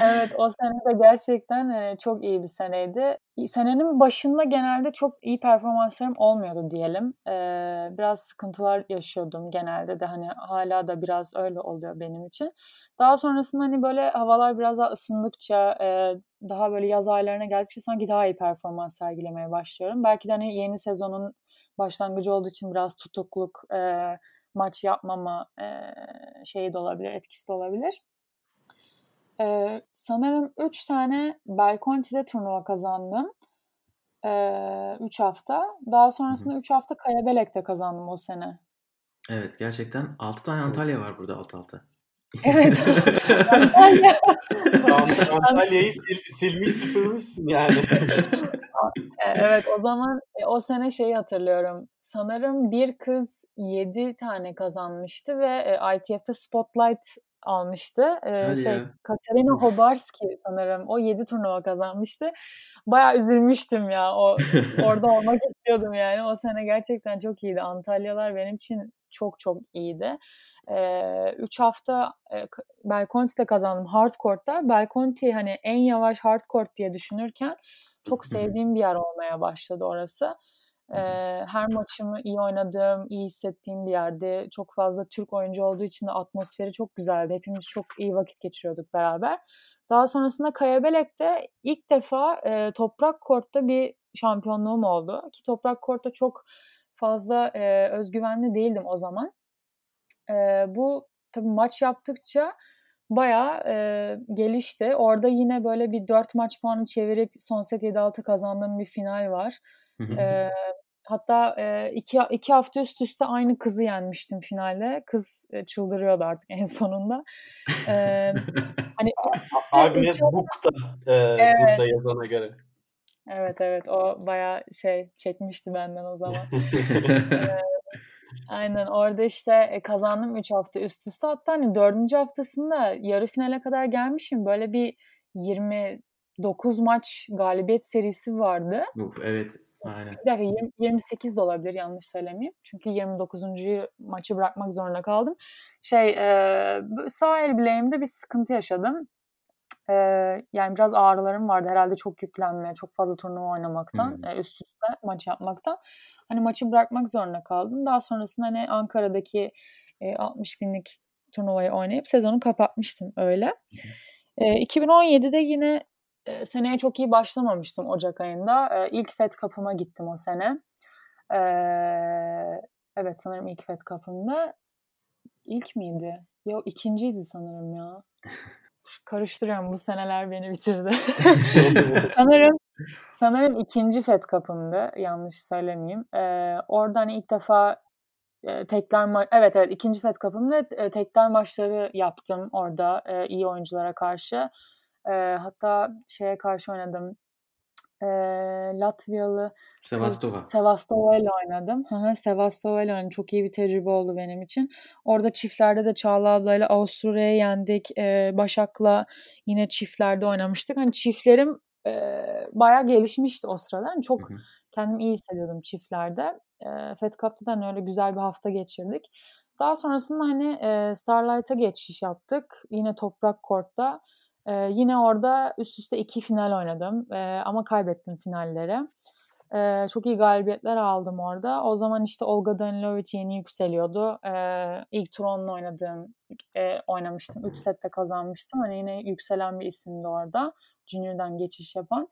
evet o sene de gerçekten çok iyi bir seneydi. Senenin başında genelde çok iyi performanslarım olmuyordu diyelim. Biraz sıkıntılar yaşıyordum genelde de hani hala da biraz öyle oluyor benim için. Daha sonrasında hani böyle havalar biraz daha ısındıkça, daha böyle yaz aylarına geldikçe sanki daha iyi performans sergilemeye başlıyorum. Belki de hani yeni sezonun başlangıcı olduğu için biraz tutukluk, maç yapmama şeyi de olabilir, etkisi de olabilir. E, sanırım 3 tane Belconti'de turnuva kazandım. 3 e, hafta. Daha sonrasında 3 hafta Kayabelek'te kazandım o sene. Evet gerçekten 6 tane Antalya var burada alt alta. Evet. [LAUGHS] Antalya. Antalya'yı sil, silmiş süpürmüşsün yani. [LAUGHS] evet o zaman e, o sene şeyi hatırlıyorum. Sanırım bir kız 7 tane kazanmıştı ve ITF'de Spotlight almıştı. Ee, şey ya. Katerina Hobarski sanırım o 7 turnuva kazanmıştı. Bayağı üzülmüştüm ya. O orada [LAUGHS] olmak istiyordum yani. O sene gerçekten çok iyiydi. Antalyalar benim için çok çok iyiydi. 3 hafta e, Belconti'de kazandım hardcourt'ta. Belconti hani en yavaş hardcourt diye düşünürken çok sevdiğim bir yer olmaya başladı orası. Her maçımı iyi oynadığım, iyi hissettiğim bir yerde. Çok fazla Türk oyuncu olduğu için de atmosferi çok güzeldi. Hepimiz çok iyi vakit geçiriyorduk beraber. Daha sonrasında Kayabelek'te ilk defa e, toprak kortta bir şampiyonluğum oldu. Ki toprak kortta çok fazla e, özgüvenli değildim o zaman. E, bu tabii maç yaptıkça bayağı e, gelişti. Orada yine böyle bir 4 maç puanı çevirip son set 7-6 kazandığım bir final var. E, hatta e, iki, iki hafta üst üste aynı kızı yenmiştim finalde. Kız e, çıldırıyordu artık en sonunda. E, [LAUGHS] hani Agnes Book da e, evet. burada yazana göre. Evet evet o bayağı şey çekmişti benden o zaman. [LAUGHS] aynen orada işte e, kazandım 3 hafta üst üste hatta hani 4. haftasında yarı finale kadar gelmişim böyle bir 29 maç galibiyet serisi vardı. Evet aynen. Bir dakika 20, 28 de olabilir yanlış söylemeyeyim. Çünkü 29. maçı bırakmak zorunda kaldım. Şey e, sağ el bileğimde bir sıkıntı yaşadım. E, yani biraz ağrılarım vardı herhalde çok yüklenme, çok fazla turnuva oynamaktan, hmm. e, üst üste maç yapmaktan. Hani maçı bırakmak zorunda kaldım. Daha sonrasında hani Ankara'daki e, 60 binlik turnuvayı oynayıp sezonu kapatmıştım öyle. Hmm. E, 2017'de yine e, seneye çok iyi başlamamıştım Ocak ayında. E, ilk Fed kapıma gittim o sene. E, evet sanırım ilk Fed kapımda. İlk miydi? Yok ikinciydi sanırım ya. karıştırıyorum bu seneler beni bitirdi. [LAUGHS] sanırım sanırım ikinci Fed kapımdı yanlış söylemeyeyim. Ee, oradan ilk defa e, tekler ma- evet evet ikinci Fed kapımda e, tekler maçları yaptım orada e, iyi oyunculara karşı. E, hatta şeye karşı oynadım e, Latviyalı Sevastova. Sevastova ile oynadım. Sevastova ile oynadım. Çok iyi bir tecrübe oldu benim için. Orada çiftlerde de Çağla ablayla Avusturya'ya yendik. E, Başak'la yine çiftlerde oynamıştık. Hani çiftlerim e, bayağı gelişmişti o sırada. Yani çok hı hı. kendimi iyi hissediyordum çiftlerde. E, Fed Cup'ta da öyle güzel bir hafta geçirdik. Daha sonrasında hani e, Starlight'a geçiş yaptık. Yine Toprak Kort'ta. E, yine orada üst üste iki final oynadım. E, ama kaybettim finalleri. E, çok iyi galibiyetler aldım orada. O zaman işte Olga Danilovic yeni yükseliyordu. E, ilk tur onunla oynadığım, e, oynamıştım. Üç sette kazanmıştım. Hani yine yükselen bir isimdi orada. Junior'dan geçiş yapan.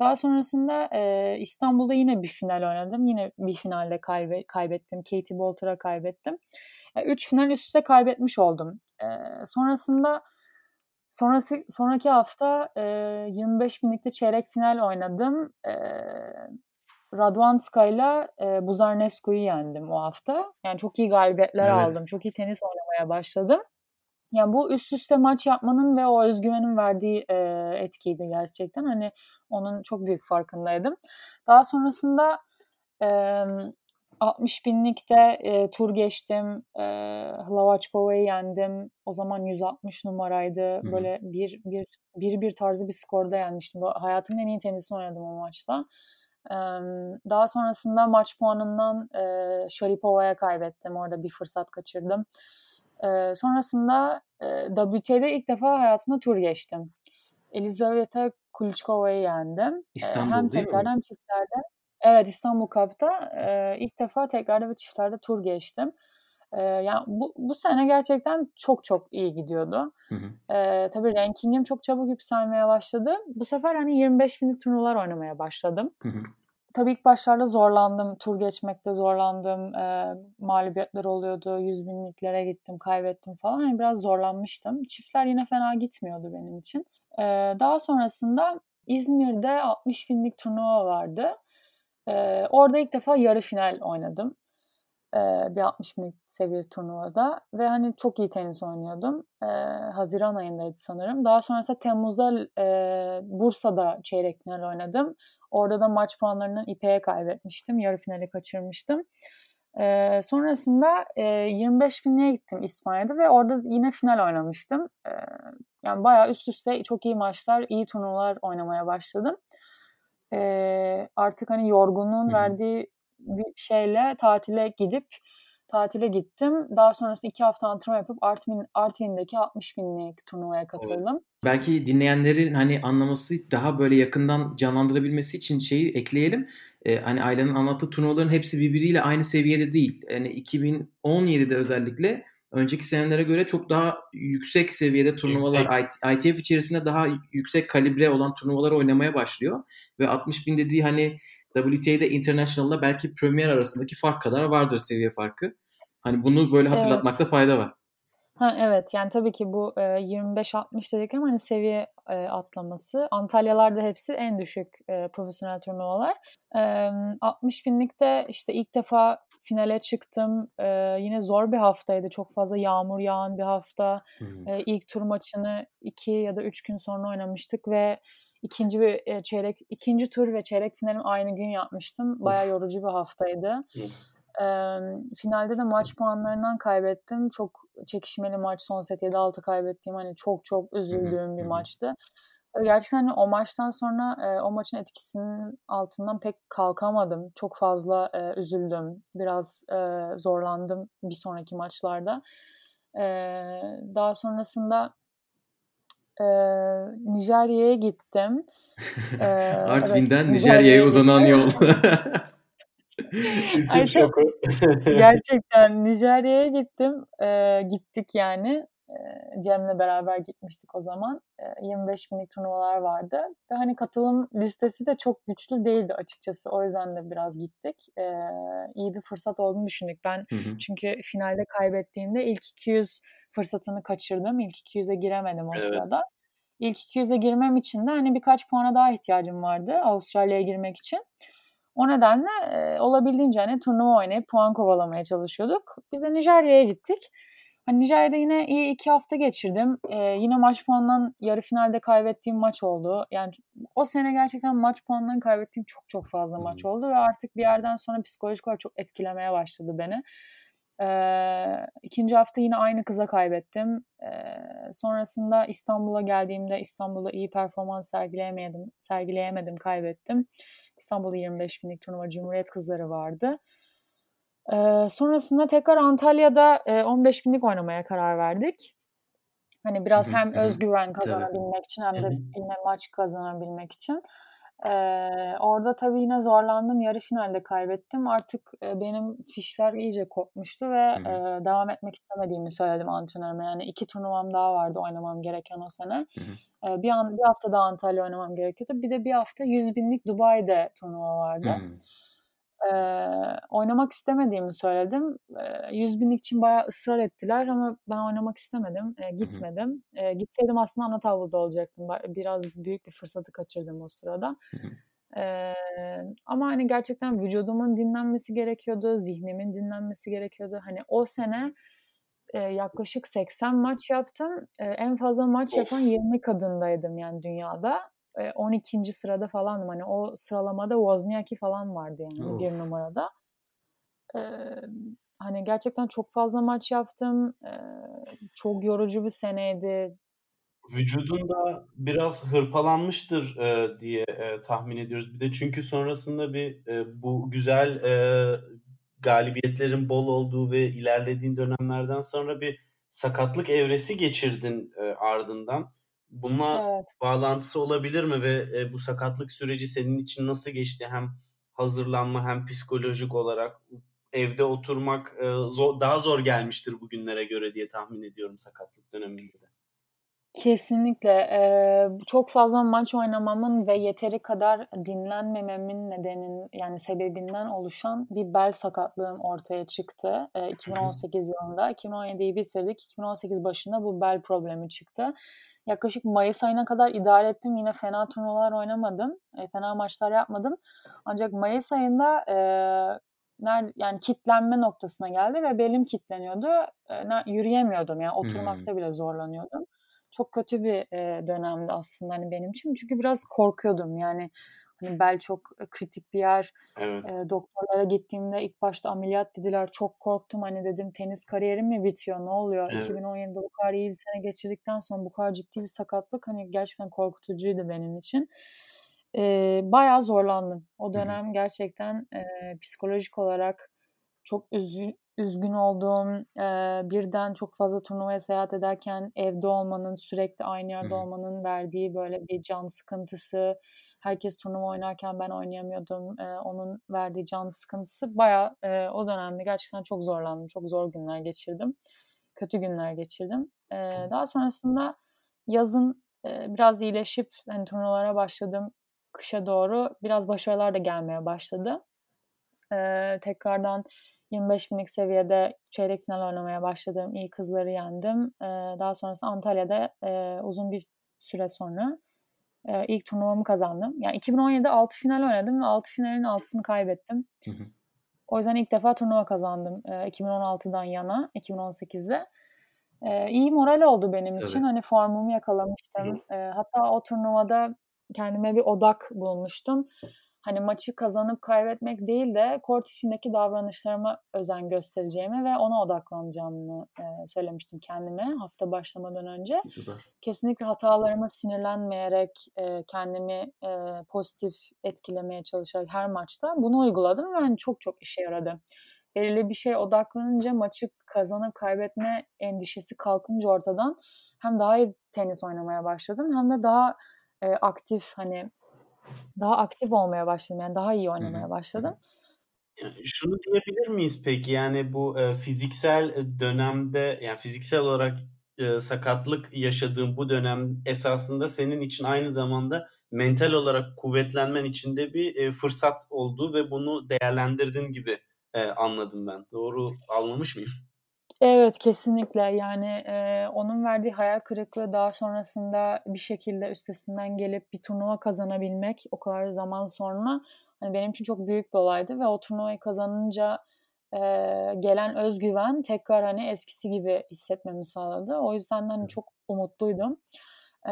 Daha sonrasında e, İstanbul'da yine bir final oynadım. Yine bir finalde kaybe, kaybettim. Katie Bolter'a kaybettim. E, üç final üst üste kaybetmiş oldum. E, sonrasında sonrası sonraki hafta e, 25 binlikte çeyrek final oynadım. E, Radwanska ile Buzarnescu'yu yendim o hafta. Yani çok iyi galibiyetler evet. aldım. Çok iyi tenis oynamaya başladım. Yani bu üst üste maç yapmanın ve o özgüvenin verdiği e, etkiydi gerçekten. Hani onun çok büyük farkındaydım. Daha sonrasında e, 60 binlikte e, tur geçtim. E, Hlavačkova'yı yendim. O zaman 160 numaraydı. Hı-hı. Böyle bir, bir, bir bir tarzı bir skorda yenmiştim. Hayatımın en iyi tenisini oynadım o maçta. E, daha sonrasında maç puanından e, Sharipova'ya kaybettim. Orada bir fırsat kaçırdım. E, sonrasında e, WT'de ilk defa hayatımda tur geçtim. Elizaveta Kuliçkova'yı yendim. İstanbul e, hem değil tekrar mi? hem çiftlerde. Evet İstanbul Cup'ta e, ilk defa tekrarda ve çiftlerde tur geçtim. E, yani bu, bu sene gerçekten çok çok iyi gidiyordu. Hı hı. E, tabii rankingim çok çabuk yükselmeye başladı. Bu sefer hani 25 binlik turnuvalar oynamaya başladım. Hı hı. Tabii ilk başlarda zorlandım. Tur geçmekte zorlandım. E, mağlubiyetler oluyordu. 100 binliklere gittim, kaybettim falan. Yani biraz zorlanmıştım. Çiftler yine fena gitmiyordu benim için. E, daha sonrasında İzmir'de 60 binlik turnuva vardı. E, orada ilk defa yarı final oynadım. E, bir 60 binlik seviye turnuvada. Ve hani çok iyi tenis oynuyordum. E, Haziran ayındaydı sanırım. Daha sonrasında Temmuz'da e, Bursa'da çeyrek final oynadım. Orada da maç puanlarını İpek'e kaybetmiştim. Yarı finali kaçırmıştım. Ee, sonrasında e, 25 binliğe gittim İspanya'da ve orada yine final oynamıştım. Ee, yani bayağı üst üste çok iyi maçlar, iyi turnuvalar oynamaya başladım. Ee, artık hani yorgunluğun verdiği bir şeyle tatile gidip tatile gittim. Daha sonrasında iki hafta antrenman yapıp Artvin, Artvin'deki 60 binlik turnuvaya katıldım. Evet. Belki dinleyenlerin hani anlaması daha böyle yakından canlandırabilmesi için şeyi ekleyelim. Ee, hani Ayla'nın anlattığı turnuvaların hepsi birbiriyle aynı seviyede değil. Yani 2017'de özellikle önceki senelere göre çok daha yüksek seviyede turnuvalar ITF içerisinde daha yüksek kalibre olan turnuvalar oynamaya başlıyor ve 60 bin dediği hani WTA'de International'la belki Premier arasındaki fark kadar vardır seviye farkı. Hani bunu böyle hatırlatmakta evet. fayda var. Ha, evet yani tabii ki bu e, 25-60 dedik ama hani seviye e, atlaması. Antalyalarda hepsi en düşük e, profesyonel turnuvalar. E, 60 binlikte işte ilk defa finale çıktım. E, yine zor bir haftaydı. Çok fazla yağmur yağan bir hafta. Hmm. E, ilk tur maçını iki ya da üç gün sonra oynamıştık ve ikinci bir e, çeyrek ikinci tur ve çeyrek finalim aynı gün yapmıştım. Bayağı yorucu bir haftaydı. E, finalde de maç puanlarından kaybettim. Çok çekişmeli maç son set 7-6 kaybettiğim hani çok çok üzüldüğüm bir maçtı. Gerçekten hani o maçtan sonra e, o maçın etkisinin altından pek kalkamadım. Çok fazla e, üzüldüm. Biraz e, zorlandım bir sonraki maçlarda. E, daha sonrasında e, Nijerya'ya gittim. [LAUGHS] E, Artvin'den evet, Nijerya'ya uzanan yol. [LAUGHS] Ay, çok, [LAUGHS] gerçekten Nijerya'ya gittim. E, gittik yani. Cem'le beraber gitmiştik o zaman. 25 binlik turnuvalar vardı. Ve hani katılım listesi de çok güçlü değildi açıkçası. O yüzden de biraz gittik. İyi bir fırsat olduğunu düşündük. Ben hı hı. çünkü finalde kaybettiğimde ilk 200 fırsatını kaçırdım. İlk 200'e giremedim o evet. sırada. İlk 200'e girmem için de hani birkaç puana daha ihtiyacım vardı Avustralya'ya girmek için. O nedenle e, olabildiğince hani turnuva oynayıp puan kovalamaya çalışıyorduk. Biz de Nijerya'ya gittik. Hani Nijerya'da yine iyi iki hafta geçirdim. Ee, yine maç puanından yarı finalde kaybettiğim maç oldu. Yani o sene gerçekten maç puanından kaybettiğim çok çok fazla maç oldu ve artık bir yerden sonra psikolojik olarak çok etkilemeye başladı beni. Ee, ikinci hafta yine aynı kıza kaybettim. Ee, sonrasında İstanbul'a geldiğimde İstanbul'da iyi performans sergileyemedim, sergileyemedim, kaybettim. İstanbul'da 25 binlik turnuva Cumhuriyet kızları vardı. Ee, sonrasında tekrar Antalya'da e, 15 binlik oynamaya karar verdik. Hani biraz hem özgüven kazanabilmek için hem de yine maç kazanabilmek için. Ee, orada tabii yine zorlandım. Yarı finalde kaybettim. Artık e, benim fişler iyice kopmuştu ve e, devam etmek istemediğimi söyledim antrenörüme. Yani iki turnuvam daha vardı oynamam gereken o sene. E, bir, an, bir hafta daha Antalya oynamam gerekiyordu. Bir de bir hafta 100 binlik Dubai'de turnuva vardı. Hı e, oynamak istemediğimi söyledim. E, 100 binlik için bayağı ısrar ettiler ama ben oynamak istemedim. E, gitmedim. E, gitseydim aslında ana tabloda olacaktım. Biraz büyük bir fırsatı kaçırdım o sırada. E, ama hani gerçekten vücudumun dinlenmesi gerekiyordu. Zihnimin dinlenmesi gerekiyordu. Hani o sene e, yaklaşık 80 maç yaptım. E, en fazla maç of. yapan 20 kadındaydım yani dünyada. 12. sırada falandım. Hani o sıralamada Wozniacki falan vardı yani of. bir numarada. Ee, hani gerçekten çok fazla maç yaptım. Ee, çok yorucu bir seneydi. Vücudun da biraz hırpalanmıştır e, diye e, tahmin ediyoruz. Bir de çünkü sonrasında bir e, bu güzel e, galibiyetlerin bol olduğu ve ilerlediğin dönemlerden sonra bir sakatlık evresi geçirdin e, ardından. Bununla evet. bağlantısı olabilir mi ve e, bu sakatlık süreci senin için nasıl geçti? Hem hazırlanma hem psikolojik olarak evde oturmak e, zor, daha zor gelmiştir bugünlere göre diye tahmin ediyorum sakatlık döneminde de. Kesinlikle. Ee, çok fazla maç oynamamın ve yeteri kadar dinlenmememin nedenin yani sebebinden oluşan bir bel sakatlığım ortaya çıktı. Ee, 2018 yılında. 2017'yi bitirdik. 2018 başında bu bel problemi çıktı. Yaklaşık Mayıs ayına kadar idare ettim. Yine fena turnuvalar oynamadım. E, fena maçlar yapmadım. Ancak Mayıs ayında e, ner, yani kitlenme noktasına geldi ve belim kitleniyordu. E, yürüyemiyordum yani oturmakta hmm. bile zorlanıyordum. Çok kötü bir e, dönemdi aslında hani benim için. Çünkü biraz korkuyordum yani Hani bel çok e, kritik bir yer. Evet. E, doktorlara gittiğimde ilk başta ameliyat dediler. Çok korktum. Hani dedim tenis kariyerim mi bitiyor? Ne oluyor? Evet. 2017'de bu kadar iyi bir sene geçirdikten sonra bu kadar ciddi bir sakatlık hani gerçekten korkutucuydu benim için. E, bayağı zorlandım. O dönem Hı. gerçekten e, psikolojik olarak çok üzgün, üzgün olduğum, e, birden çok fazla turnuvaya seyahat ederken evde olmanın, sürekli aynı yerde Hı. olmanın verdiği böyle bir can sıkıntısı, herkes turnuva oynarken ben oynayamıyordum. E, onun verdiği can sıkıntısı baya e, o dönemde gerçekten çok zorlandım. Çok zor günler geçirdim. Kötü günler geçirdim. E, daha sonrasında yazın e, biraz iyileşip hani turnuvalara başladım. Kışa doğru biraz başarılar da gelmeye başladı. E, tekrardan 25 binlik seviyede çeyrek final oynamaya başladım. İyi kızları yendim. E, daha sonrası Antalya'da e, uzun bir süre sonra e, ilk turnuvamı kazandım. Yani 2017'de 6 final oynadım ve 6 finalin 6'sını kaybettim. Hı hı. O yüzden ilk defa turnuva kazandım e, 2016'dan yana, 2018'de. E, iyi moral oldu benim Tabii. için. Hani formumu yakalamıştım. E, hatta o turnuvada kendime bir odak bulmuştum hani maçı kazanıp kaybetmek değil de kort içindeki davranışlarıma özen göstereceğimi ve ona odaklanacağımı e, söylemiştim kendime hafta başlamadan önce. Süper. Kesinlikle hatalarıma sinirlenmeyerek e, kendimi e, pozitif etkilemeye çalışarak her maçta bunu uyguladım ve hani çok çok işe yaradı. Belirli bir şey odaklanınca maçı kazanıp kaybetme endişesi kalkınca ortadan hem daha iyi tenis oynamaya başladım hem de daha e, aktif hani daha aktif olmaya başladım. Yani daha iyi oynamaya başladım. Yani şunu diyebilir miyiz peki? Yani bu e, fiziksel dönemde yani fiziksel olarak e, sakatlık yaşadığın bu dönem esasında senin için aynı zamanda mental olarak kuvvetlenmen için de bir e, fırsat oldu ve bunu değerlendirdin gibi e, anladım ben. Doğru anlamış mıyım? Evet, kesinlikle. Yani, eee, onun verdiği hayal kırıklığı daha sonrasında bir şekilde üstesinden gelip bir turnuva kazanabilmek o kadar zaman sonra, hani, benim için çok büyük bir olaydı ve o turnuvayı kazanınca, eee, gelen özgüven tekrar, hani, eskisi gibi hissetmemi sağladı. O yüzden de, hani, çok umutluydum. Ee,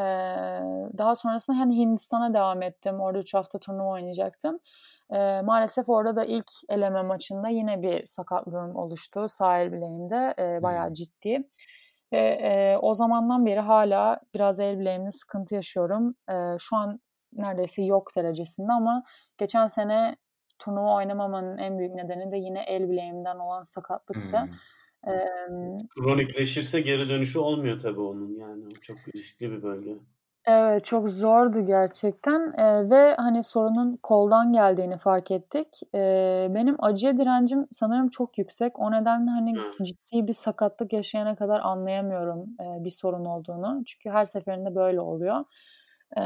daha sonrasında hani Hindistan'a devam ettim. Orada 3 hafta turnuva oynayacaktım. Ee, maalesef orada da ilk eleme maçında yine bir sakatlığım oluştu. Sağ bileğimde e, bayağı ciddi. Ve e, o zamandan beri hala biraz el bileğimde sıkıntı yaşıyorum. E, şu an neredeyse yok derecesinde ama geçen sene turnuva oynamamanın en büyük nedeni de yine el bileğimden olan sakatlıktı. Hmm. Ee, Kronikleşirse geri dönüşü olmuyor tabii onun yani. Çok riskli bir bölge. Evet çok zordu gerçekten ee, ve hani sorunun koldan geldiğini fark ettik. Ee, benim acıya direncim sanırım çok yüksek. O nedenle hani ciddi bir sakatlık yaşayana kadar anlayamıyorum e, bir sorun olduğunu. Çünkü her seferinde böyle oluyor. Ee,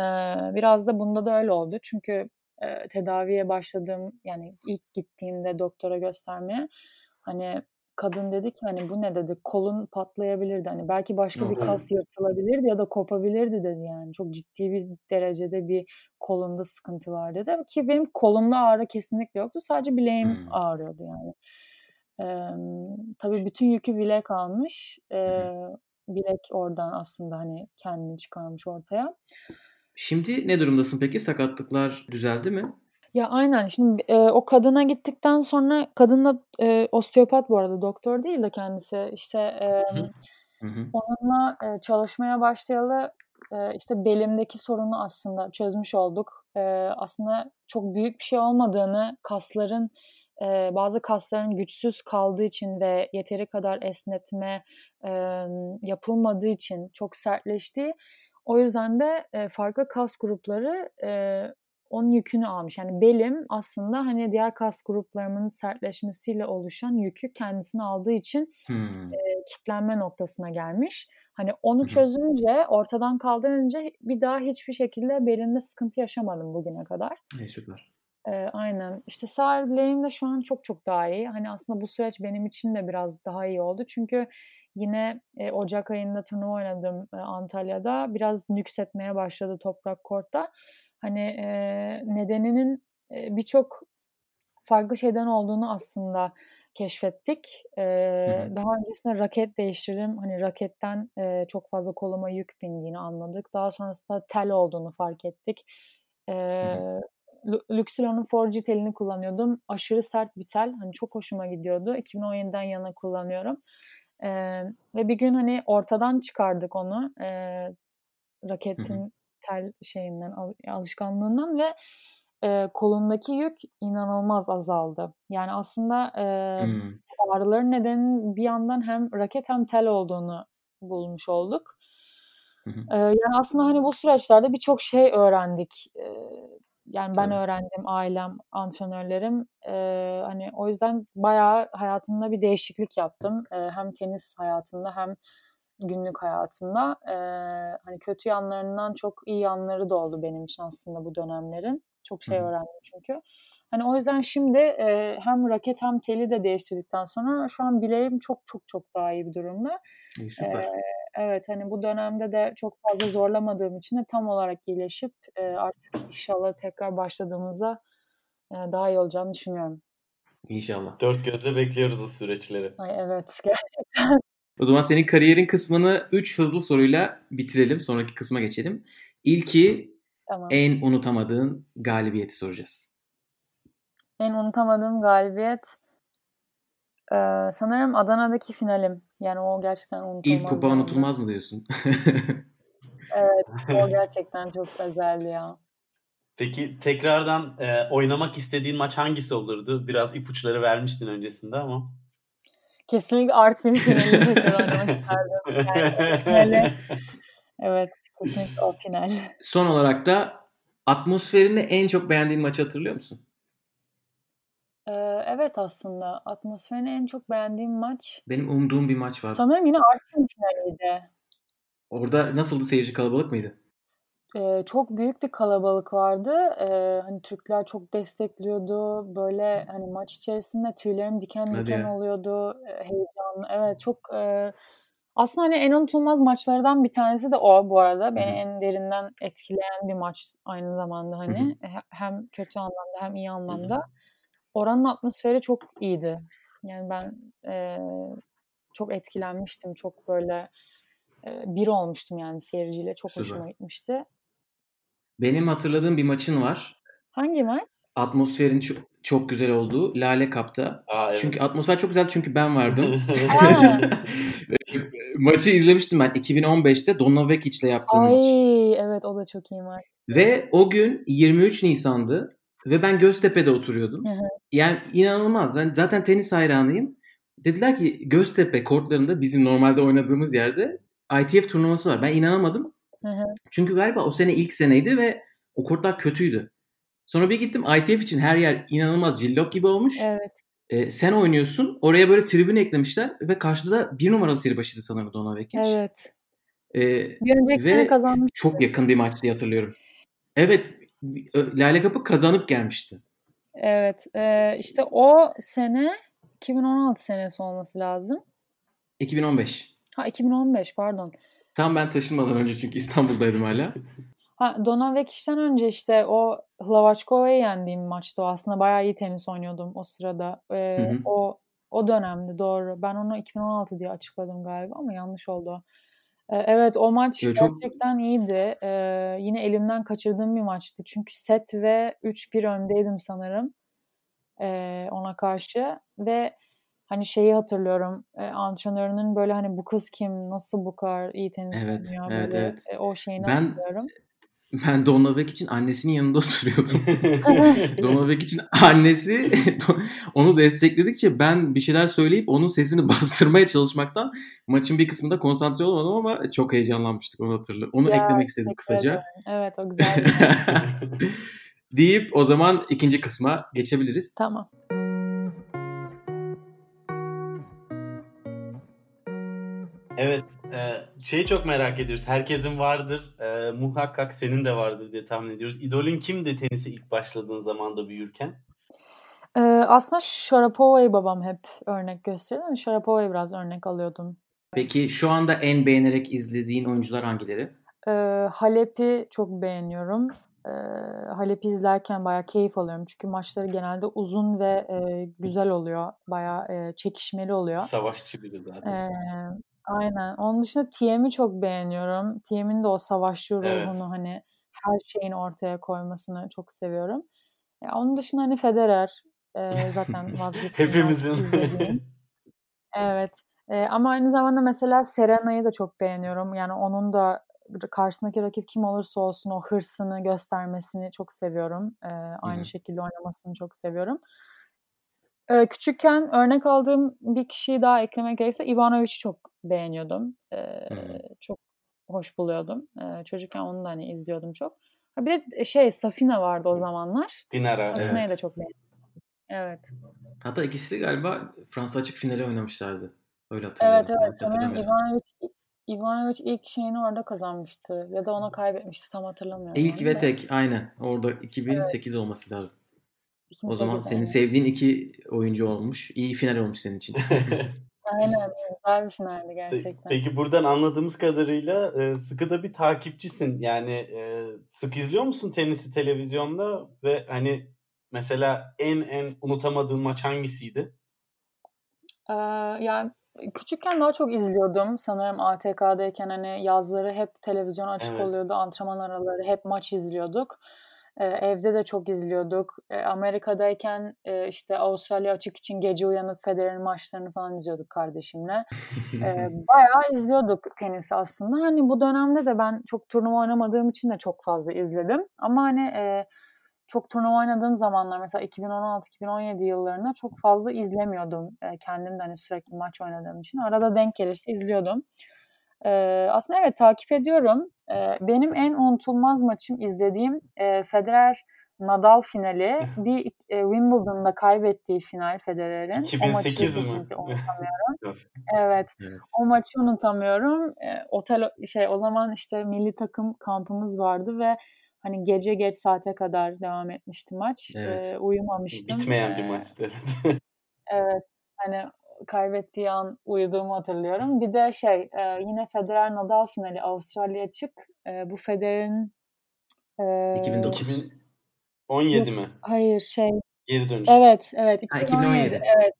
biraz da bunda da öyle oldu. Çünkü e, tedaviye başladığım yani ilk gittiğimde doktora göstermeye hani kadın dedi ki hani bu ne dedi kolun patlayabilirdi hani belki başka bir kas yırtılabilirdi ya da kopabilirdi dedi yani çok ciddi bir derecede bir kolunda sıkıntı var dedi ki benim kolumda ağrı kesinlikle yoktu sadece bileğim hmm. ağrıyordu yani. Ee, tabii bütün yükü bilek almış. Ee, bilek oradan aslında hani kendini çıkarmış ortaya. Şimdi ne durumdasın peki? Sakatlıklar düzeldi mi? Ya aynen. Şimdi e, o kadına gittikten sonra kadın da e, osteopat bu arada doktor değil de kendisi işte e, onunla e, çalışmaya başlayalı e, işte belimdeki sorunu aslında çözmüş olduk. E, aslında çok büyük bir şey olmadığını kasların e, bazı kasların güçsüz kaldığı için ve yeteri kadar esnetme e, yapılmadığı için çok sertleştiği o yüzden de e, farklı kas grupları e, onun yükünü almış. Yani belim aslında hani diğer kas gruplarının sertleşmesiyle oluşan yükü kendisine aldığı için hmm. e, kitlenme noktasına gelmiş. Hani onu çözünce, ortadan kaldırınca bir daha hiçbir şekilde belimde sıkıntı yaşamadım bugüne kadar. E, süper. E, aynen. İşte sağ bileğim de şu an çok çok daha iyi. Hani aslında bu süreç benim için de biraz daha iyi oldu. Çünkü yine e, Ocak ayında turnuva oynadım e, Antalya'da. Biraz nüksetmeye başladı toprak kortta. Hani e, nedeninin e, birçok farklı şeyden olduğunu aslında keşfettik. E, daha öncesinde raket değiştirdim. Hani raketten e, çok fazla koluma yük bindiğini anladık. Daha sonrasında tel olduğunu fark ettik. E, Luxilon'un 4G telini kullanıyordum. Aşırı sert bir tel. Hani çok hoşuma gidiyordu. 2017'den yana kullanıyorum. E, ve bir gün hani ortadan çıkardık onu. E, raketin tel şeyinden alışkanlığından ve e, kolundaki yük inanılmaz azaldı. Yani aslında e, hmm. ağrıların nedeni bir yandan hem raket hem tel olduğunu bulmuş olduk. E, yani aslında hani bu süreçlerde birçok şey öğrendik. E, yani ben Tabii. öğrendim, ailem, antrenörlerim. E, hani o yüzden bayağı hayatımda bir değişiklik yaptım. E, hem tenis hayatımda hem günlük hayatımda. E, hani kötü yanlarından çok iyi yanları da oldu benim için aslında bu dönemlerin. Çok şey öğrendim çünkü. Hani o yüzden şimdi e, hem raket hem teli de değiştirdikten sonra şu an bileğim çok çok çok daha iyi bir durumda. İyi, süper. E, evet hani bu dönemde de çok fazla zorlamadığım için de tam olarak iyileşip e, artık inşallah tekrar başladığımızda e, daha iyi olacağını düşünüyorum. İnşallah. Dört gözle bekliyoruz o süreçleri. Ay evet [LAUGHS] gerçekten. O zaman senin kariyerin kısmını 3 hızlı soruyla bitirelim. Sonraki kısma geçelim. İlki tamam. en unutamadığın galibiyeti soracağız. En unutamadığım galibiyet ee, sanırım Adana'daki finalim. Yani o gerçekten unutulmaz. İlk kupa yani. unutulmaz mı diyorsun? [LAUGHS] evet o gerçekten çok özeldi ya. Peki tekrardan e, oynamak istediğin maç hangisi olurdu? Biraz ipuçları vermiştin öncesinde ama. Kesinlikle Artvin finalini tekrar oynamak isterdim. Yani, finali, evet kesinlikle o final. Son olarak da atmosferini en çok beğendiğin maçı hatırlıyor musun? Ee, evet aslında atmosferini en çok beğendiğim maç. Benim umduğum bir maç var. Sanırım yine Artvin finaliydi. Orada nasıldı seyirci kalabalık mıydı? Eee, çok büyük bir kalabalık vardı. Eee, hani, Türkler çok destekliyordu. Böyle, hani, maç içerisinde tüylerim diken Hadi diken ya. oluyordu. Eee, heyecanlı. Evet, çok, eee, aslında, hani, en unutulmaz maçlardan bir tanesi de o bu arada. Beni en derinden etkileyen bir maç aynı zamanda, hani. hem kötü anlamda hem iyi anlamda. Oranın atmosferi çok iyiydi. Yani ben, eee, çok etkilenmiştim. Çok böyle e, bir olmuştum yani seyirciyle. Çok Süper. hoşuma gitmişti. Benim hatırladığım bir maçın var. Hangi maç? Atmosferin çok, çok güzel olduğu Lale Cup'ta. Aa, evet. Çünkü atmosfer çok güzel çünkü ben vardım. [LAUGHS] Aa. [LAUGHS] Maçı izlemiştim ben 2015'te Donna Vekic'le yaptığım maç. Ay evet o da çok iyi maç. Ve o gün 23 Nisan'dı ve ben Göztepe'de oturuyordum. Hı hı. Yani inanılmaz. Ben zaten tenis hayranıyım. Dediler ki Göztepe kortlarında bizim normalde oynadığımız yerde ITF turnuvası var. Ben inanamadım. Hı hı. Çünkü galiba o sene ilk seneydi ve o kortlar kötüydü. Sonra bir gittim ITF için her yer inanılmaz cillop gibi olmuş. Evet. Ee, sen oynuyorsun. Oraya böyle tribün eklemişler ve karşıda da bir numaralı seri başıydı sanırım Donna Vekic. Evet. Ee, Bir önceki Ve sene kazanmış. çok yakın bir maç diye hatırlıyorum. Evet. Lale Kapı kazanıp gelmişti. Evet. e, işte o sene 2016 senesi olması lazım. 2015. Ha 2015 pardon. Tam ben taşınmadan önce çünkü İstanbul'daydım hala. Ha Donovekic'ten önce işte o Hlavačkova'yı yendiğim maçtı o. Aslında bayağı iyi tenis oynuyordum o sırada. Ee, Hı hı. O o dönemdi doğru. Ben onu 2016 diye açıkladım galiba ama yanlış oldu. Ee, evet o maç Yo, çok- gerçekten iyiydi. Ee, yine elimden kaçırdığım bir maçtı. Çünkü set ve 3-1 öndeydim sanırım. Ee, ona karşı ve hani şeyi hatırlıyorum. E, antrenörünün böyle hani bu kız kim? Nasıl bu kadar iyi tenis Evet, oynuyor? evet, böyle, evet. e, o şeyini Ben- hatırlıyorum. [LAUGHS] Ben Donna Vekic'in annesinin yanında oturuyordum. [LAUGHS] Donna Vekic'in annesi [LAUGHS] onu destekledikçe ben bir şeyler söyleyip onun sesini bastırmaya çalışmaktan maçın bir kısmında konsantre olamadım ama çok heyecanlanmıştık onu hatırlıyorum. Onu Ya, eklemek istedim kısaca. ederim. Evet o güzel. Deyip o zaman ikinci kısma geçebiliriz. tamam. Evet, e, şeyi çok merak ediyoruz. Herkesin vardır, e, muhakkak senin de vardır diye tahmin ediyoruz. İdolün kimdi tenise ilk başladığın zamanda büyürken? Ee, aslında Sharapova'yı babam hep örnek gösteriyor. Yani Sharapova'yı biraz örnek alıyordum. Peki şu anda en beğenerek izlediğin oyuncular hangileri? Ee, Halep'i çok beğeniyorum. Ee, Halep'i izlerken bayağı keyif alıyorum. Çünkü maçları genelde uzun ve e, güzel oluyor. Bayağı e, çekişmeli oluyor. Savaşçı biri zaten. Ee, aynen. Onun dışında Tiem'i çok beğeniyorum. Tiem'in de o savaşçı ruhunu Evet. hani her şeyin ortaya koymasını çok seviyorum. Ya onun dışında hani Federer e, zaten [LAUGHS] vazgeçilmez Hepimizin. [LAUGHS] Evet. E, ama aynı zamanda mesela Serena'yı da çok beğeniyorum. Yani onun da karşısındaki rakip kim olursa olsun o hırsını göstermesini çok seviyorum. E, aynı hı. şekilde oynamasını çok seviyorum. E, küçükken örnek aldığım bir kişiyi daha eklemek gerekirse Ivanovic'i çok beğeniyordum. E, Hı. çok hoş buluyordum. E, çocukken onu da hani izliyordum çok. Ha bir de şey Safina vardı o zamanlar. Dinara. Safina'yı Evet. da çok beğendim. Evet. Hatta ikisi galiba Fransa açık finali oynamışlardı. Öyle hatırlıyorum. Evet evet. Sanırım. Ivanovic, Ivanovic ilk şeyini orada kazanmıştı. Ya da ona kaybetmişti. Tam hatırlamıyorum. İlk ve tek aynen. Orada 2008 olması lazım. O 2008 zaman senin sevdiğin iki oyuncu olmuş. İyi final olmuş senin için. [LAUGHS] Aynen. Güzel bir finaldi gerçekten. Peki buradan anladığımız kadarıyla e, sıkı da bir takipçisin. Yani e, sık izliyor musun tenisi televizyonda ve hani mesela en en unutamadığın maç hangisiydi? Ee, yani küçükken daha çok izliyordum. Sanırım ATK'dayken hani yazları hep televizyon açık Evet. oluyordu. Antrenman araları hep maç izliyorduk. Evde de çok izliyorduk. Amerika'dayken e, işte Avustralya açık için gece uyanıp Federer'in maçlarını falan izliyorduk kardeşimle. Ee, [LAUGHS] bayağı izliyorduk tenisi aslında. Hani bu dönemde de ben çok turnuva oynamadığım için de çok fazla izledim. Ama hani e, çok turnuva oynadığım zamanlar mesela 2016-2017 yıllarında çok fazla izlemiyordum. E, kendim de hani sürekli maç oynadığım için. Arada denk gelirse izliyordum. E, aslında evet takip ediyorum. E, benim en unutulmaz maçım izlediğim e, Federer Nadal finali. [LAUGHS] Bir e, Wimbledon'da kaybettiği final Federer'in. O maçı 2008 mi? unutamıyorum. [LAUGHS] Evet. Evet. O maçı unutamıyorum. E, otel şey o zaman işte milli takım kampımız vardı ve hani gece geç saate kadar devam etmişti maç. Evet. E, uyumamıştım. Bitmeyen bir E, maçtı. [LAUGHS] Evet. Hani kaybettiği an uyuduğumu hatırlıyorum. Bir de şey e, yine Federer Nadal finali Avustralya açık. E, bu Federer'in e, 2009. 2017 mi? Hayır şey Geri dönüş. evet evet Ha, 2017 2017. evet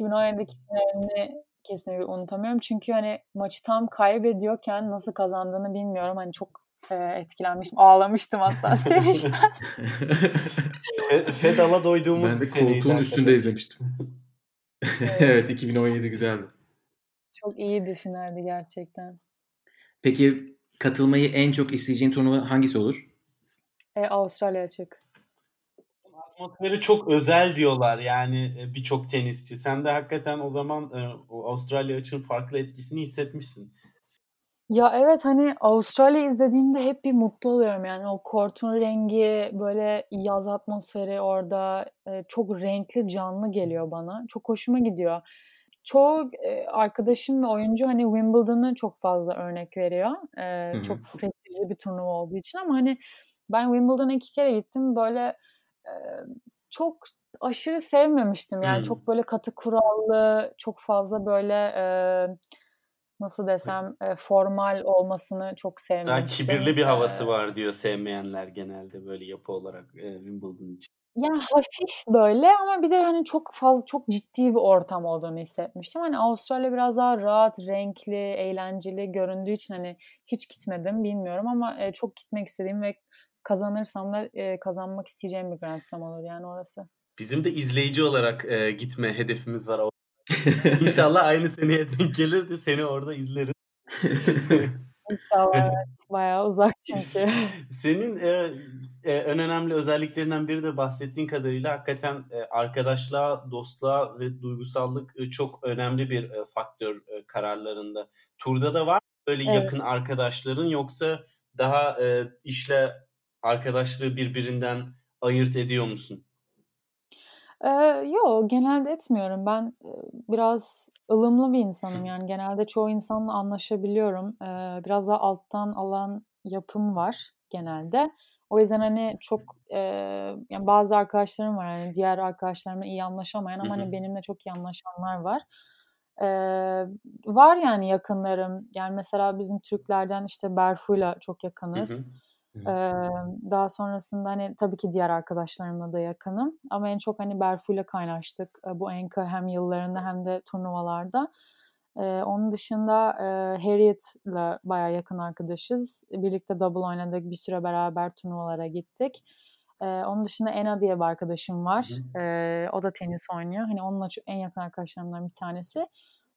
2017'deki finalini kesinlikle unutamıyorum. Çünkü hani maçı tam kaybediyorken nasıl kazandığını bilmiyorum. Hani çok e, etkilenmiştim. Ağlamıştım hatta [LAUGHS] sevinçten. Fedal'a doyduğumuz ben bir de koltuğun üstünde izlemiştim. Evet 2017 güzeldi. çok iyi bir finaldi gerçekten. Peki katılmayı en çok isteyeceğin turnuva hangisi olur? E, Avustralya açık. Atmosferi çok özel diyorlar yani e, birçok tenisçi. Sen de hakikaten o zaman e, o Avustralya için farklı etkisini hissetmişsin. Ya evet hani Avustralya izlediğimde hep bir mutlu oluyorum yani o kortun rengi böyle yaz atmosferi orada e, çok renkli canlı geliyor bana. Çok hoşuma gidiyor. Çoğu e, arkadaşım ve oyuncu hani Wimbledon'ı çok fazla örnek veriyor. E, çok prestijli bir turnuva olduğu için ama hani ben Wimbledon'a iki kere gittim böyle e, çok aşırı sevmemiştim. Yani Hmm. çok böyle katı kurallı, çok fazla böyle e, nasıl desem e, formal olmasını çok Daha sevmemiştim. kibirli bir havası var diyor sevmeyenler genelde böyle yapı olarak e, Wimbledon için. Yani hafif böyle ama bir de hani çok fazla çok ciddi bir ortam olduğunu hissetmiştim. Hani Avustralya biraz daha rahat, renkli, eğlenceli göründüğü için hani hiç gitmedim bilmiyorum ama e, çok gitmek istediğim ve kazanırsam da e, kazanmak isteyeceğim bir Grand Slam olur yani orası. Bizim de izleyici olarak e, gitme hedefimiz var. [LAUGHS] İnşallah aynı seneye denk gelir de seni orada izleriz. İnşallah. Bayağı uzak çünkü. [LAUGHS] Senin e, e, en önemli özelliklerinden biri de bahsettiğin kadarıyla hakikaten e, arkadaşlığa, dostluğa ve duygusallık e, çok önemli bir e, faktör e, kararlarında. Turda da var böyle Evet. yakın arkadaşların yoksa daha e, işle arkadaşlığı birbirinden ayırt ediyor musun? Ee, yo genelde etmiyorum. Ben e, biraz ılımlı bir insanım yani genelde çoğu insanla anlaşabiliyorum. Ee, biraz daha alttan alan yapım var genelde. O yüzden hani çok e, yani bazı arkadaşlarım var hani diğer arkadaşlarımla iyi anlaşamayan ama Hı hı. hani benimle çok iyi anlaşanlar var. Ee, var yani yakınlarım. Yani mesela bizim Türklerden işte Berfu'yla çok Hı yakınız. hı. Ee, daha sonrasında hani tabii ki diğer arkadaşlarımla da yakınım. Ama en çok hani Berfu'yla kaynaştık. Ee, bu Enka hem yıllarında hem de turnuvalarda. Ee, onun dışında e, Harriet'la bayağı yakın arkadaşız. Birlikte double oynadık. Bir süre beraber turnuvalara gittik. Ee, onun dışında Ena diye bir arkadaşım var. Ee, o da tenis oynuyor. Hani onunla en yakın arkadaşlarımdan bir tanesi.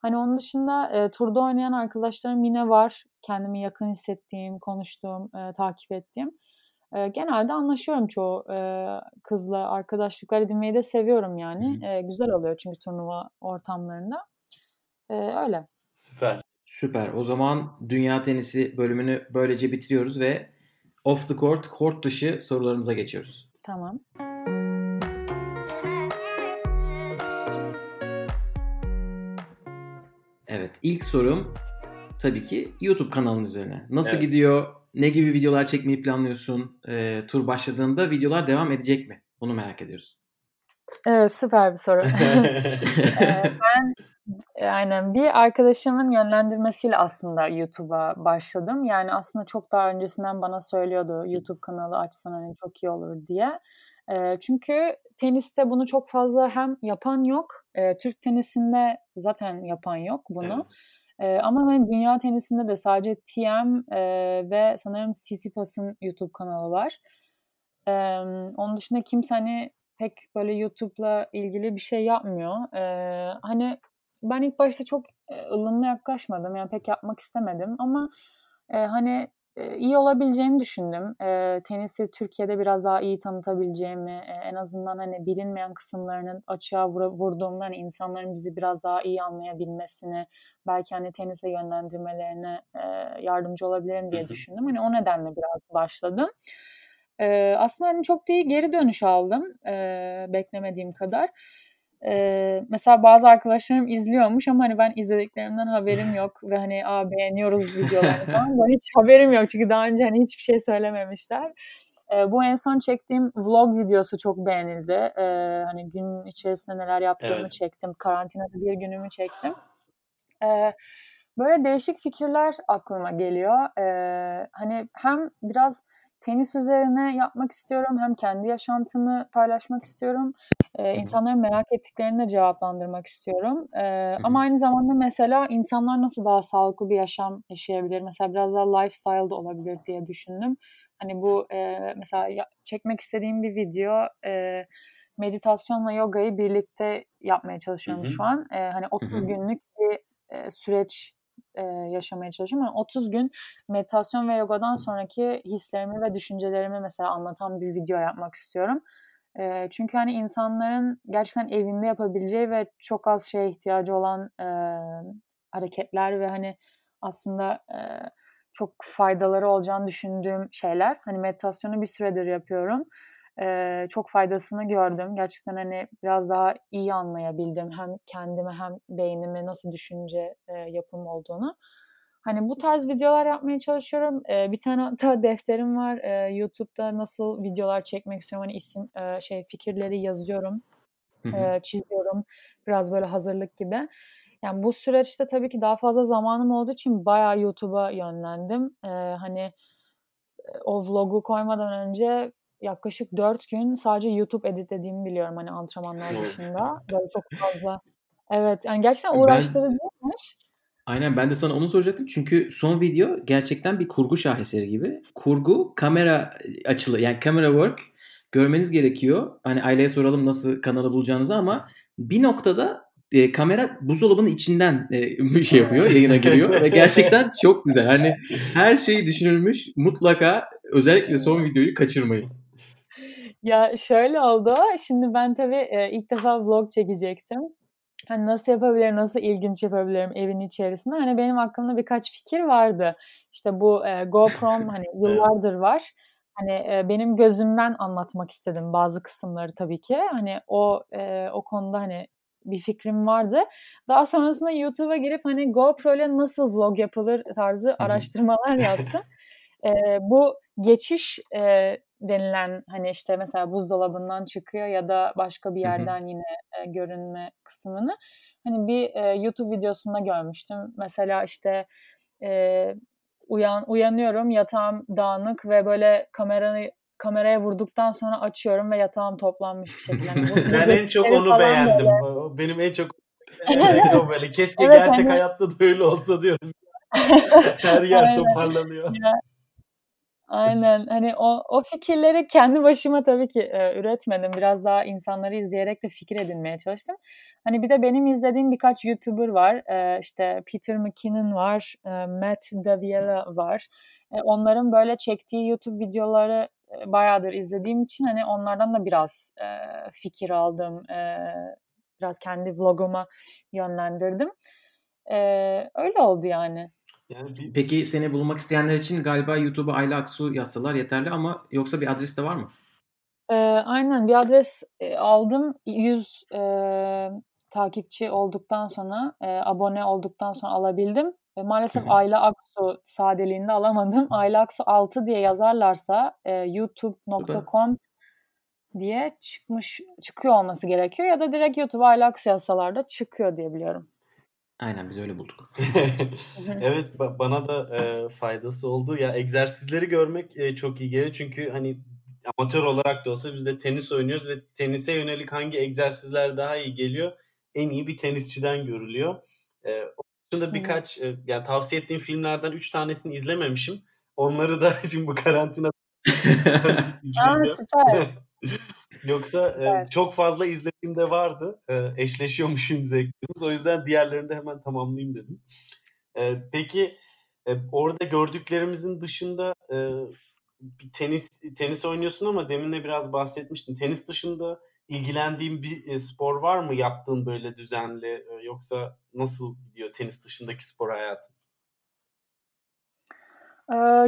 Hani onun dışında e, turda oynayan arkadaşlarım yine var. Kendimi yakın hissettiğim, konuştuğum, e, takip ettiğim. E, genelde anlaşıyorum çoğu e, kızla. Arkadaşlıklar edinmeyi de seviyorum yani. E, güzel oluyor çünkü turnuva ortamlarında. E, öyle. Süper. Süper. O zaman Dünya Tenisi bölümünü böylece bitiriyoruz ve off the court, court dışı sorularımıza geçiyoruz. Tamam. Evet, ilk sorum tabii ki YouTube kanalın üzerine. Nasıl Evet. gidiyor? Ne gibi videolar çekmeyi planlıyorsun? Ee, tur başladığında videolar devam edecek mi? Bunu merak ediyoruz. Evet süper bir soru. [LAUGHS] [LAUGHS] Ee, ben yani bir arkadaşımın yönlendirmesiyle aslında YouTube'a başladım. Yani aslında çok daha öncesinden bana söylüyordu YouTube kanalı açsan hani çok iyi olur diye. Ee, çünkü teniste bunu çok fazla hem yapan yok. Ee, Türk tenisinde zaten yapan yok bunu. Ee, ama hani dünya tenisinde de sadece TM e, ve sanırım Tsitsipas'ın YouTube kanalı var. Ee, onun dışında kimse hani pek böyle YouTube'la ilgili bir şey yapmıyor. Ee, hani ben ilk başta çok e, ılımlı yaklaşmadım. Yani pek yapmak istemedim ama e, hani e, iyi olabileceğini düşündüm. E, tenisi Türkiye'de biraz daha iyi tanıtabileceğimi, e, en azından hani bilinmeyen kısımlarını açığa vura- vurduğumda hani insanların bizi biraz daha iyi anlayabilmesini, belki hani tenise yönlendirmelerine e, yardımcı olabilirim diye düşündüm. Hani o nedenle biraz başladım. Ee, aslında hani çok iyi geri dönüş aldım ee, beklemediğim kadar. Ee, mesela bazı arkadaşlarım izliyormuş ama hani ben izlediklerimden haberim yok ve hani Aa, beğeniyoruz [LAUGHS] videolarını falan. Ben hiç haberim yok çünkü daha önce hani hiçbir şey söylememişler. Ee, bu en son çektiğim vlog videosu çok beğenildi. Ee, hani gün içerisinde neler yaptığımı Evet. çektim. Karantinada bir günümü çektim. Ee, böyle değişik fikirler aklıma geliyor. Ee, hani hem biraz tenis üzerine yapmak istiyorum hem kendi yaşantımı paylaşmak istiyorum E, insanların merak ettiklerini de cevaplandırmak istiyorum. E, ama aynı zamanda mesela insanlar nasıl daha sağlıklı bir yaşam yaşayabilir? Mesela biraz daha lifestyle da olabilir diye düşündüm. Hani bu e, mesela ya, çekmek istediğim bir video e, meditasyonla yogayı birlikte yapmaya çalışıyorum Hı-hı. şu an. E, hani 30 Hı-hı. günlük bir e, süreç e, yaşamaya çalışıyorum. Yani 30 gün meditasyon ve yogadan sonraki hislerimi ve düşüncelerimi mesela anlatan bir video yapmak istiyorum. E, çünkü hani insanların gerçekten evinde yapabileceği ve çok az şeye ihtiyacı olan e, hareketler ve hani aslında e, çok faydaları olacağını düşündüğüm şeyler. Hani meditasyonu bir süredir yapıyorum. Ee, çok faydasını gördüm. Gerçekten hani biraz daha iyi anlayabildim hem kendime hem beynime nasıl düşünce e, yapım olduğunu. Hani bu tarz videolar yapmaya çalışıyorum. Ee, bir tane da [LAUGHS] defterim var. Ee, YouTube'da nasıl videolar çekmek istiyorum. Hani isim e, şey fikirleri yazıyorum. E, çiziyorum. Biraz böyle hazırlık gibi. Yani bu süreçte tabii ki daha fazla zamanım olduğu için bayağı YouTube'a yönlendim. Ee, hani o vlogu koymadan önce yaklaşık dört gün sadece YouTube editlediğimi biliyorum hani antrenmanlar dışında. Böyle çok fazla. Evet yani gerçekten uğraştırıcıymış. Aynen ben de sana onu soracaktım. Çünkü son video gerçekten bir kurgu şaheseri gibi. Kurgu, kamera açılı yani kamera work görmeniz gerekiyor. Hani aileye soralım nasıl kanalı bulacağınızı ama bir noktada e, kamera buzdolabının içinden e, [LAUGHS] bir şey yapıyor, yayına giriyor ve gerçekten [LAUGHS] çok güzel. Hani her şey düşünülmüş. Mutlaka özellikle son videoyu kaçırmayın. Ya şöyle oldu. Şimdi ben tabii e, ilk defa vlog çekecektim. Hani nasıl yapabilirim, nasıl ilginç yapabilirim evin içerisinde. Hani benim aklımda birkaç fikir vardı. İşte bu e, GoPro'm [LAUGHS] hani yıllardır var. Hani e, benim gözümden anlatmak istedim bazı kısımları tabii ki. Hani o e, o konuda hani bir fikrim vardı. Daha sonrasında YouTube'a girip hani GoPro ile nasıl vlog yapılır tarzı araştırmalar [LAUGHS] yaptım. e, bu geçiş e, denilen hani işte mesela buzdolabından çıkıyor ya da başka bir yerden yine e, görünme kısmını hani bir e, YouTube videosunda görmüştüm. Mesela işte e, uyan uyanıyorum yatağım dağınık ve böyle kamerayı kameraya vurduktan sonra açıyorum ve yatağım toplanmış bir şekilde. Yani [LAUGHS] ben en çok onu beğendim. Böyle. Benim en çok [LAUGHS] o böyle. Keşke evet, gerçek hani... hayatta da öyle olsa diyorum. [LAUGHS] Her yer Aynen. toparlanıyor. Ya, Aynen. Hani o, o fikirleri kendi başıma tabii ki e, üretmedim. Biraz daha insanları izleyerek de fikir edinmeye çalıştım. Hani bir de benim izlediğim birkaç YouTuber var. E, işte Peter McKinnon var, e, Matt Daviela var. E, onların böyle çektiği YouTube videoları e, bayağıdır izlediğim için hani onlardan da biraz e, fikir aldım. E, biraz kendi vloguma yönlendirdim. E, öyle oldu yani. Yani bir... Peki seni bulmak isteyenler için galiba YouTube'a Ayla Aksu yazsalar yeterli ama yoksa bir adres de var mı? E, aynen bir adres e, aldım. 100 e, takipçi olduktan sonra, e, abone olduktan sonra alabildim. E, maalesef Hı-hı. Ayla Aksu sadeliğinde alamadım. Ayla Aksu 6 diye yazarlarsa e, youtube.com diye çıkmış çıkıyor olması gerekiyor ya da direkt YouTube Ayla Aksu yazsalar da çıkıyor diye biliyorum. Aynen biz öyle bulduk. [LAUGHS] [LAUGHS] evet ba- bana da e, faydası oldu. Ya egzersizleri görmek e, çok iyi geliyor. Çünkü hani amatör olarak da olsa biz de tenis oynuyoruz ve tenise yönelik hangi egzersizler daha iyi geliyor? En iyi bir tenisçiden görülüyor. E, onun dışında birkaç e, yani tavsiye ettiğim filmlerden 3 tanesini izlememişim. Onları da [LAUGHS] şimdi bu karantina izleyeceğim. Aa, süper. Yoksa e, çok fazla izlediğimde vardı. E, eşleşiyormuşum zevklerimiz. O yüzden diğerlerini de hemen tamamlayayım dedim. E, peki e, orada gördüklerimizin dışında e, bir tenis tenis oynuyorsun ama demin de biraz bahsetmiştin. Tenis dışında ilgilendiğin bir e, spor var mı yaptığın böyle düzenli e, yoksa nasıl gidiyor tenis dışındaki spor hayatın?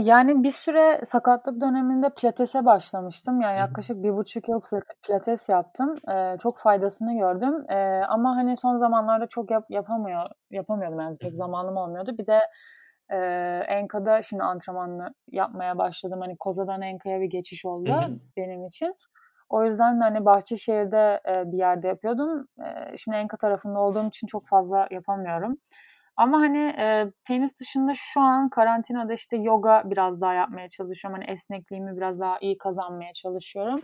Yani bir süre sakatlık döneminde pilatese başlamıştım. Yani yaklaşık bir buçuk yıl pilates yaptım. çok faydasını gördüm. ama hani son zamanlarda çok yap yapamıyor yapamıyordum yani pek zamanım olmuyordu. Bir de Enka'da şimdi antrenmanını yapmaya başladım. Hani Koza'dan Enka'ya bir geçiş oldu benim için. O yüzden hani Bahçeşehir'de bir yerde yapıyordum. şimdi Enka tarafında olduğum için çok fazla yapamıyorum. Ama hani e, tenis dışında şu an karantinada işte yoga biraz daha yapmaya çalışıyorum. Hani esnekliğimi biraz daha iyi kazanmaya çalışıyorum.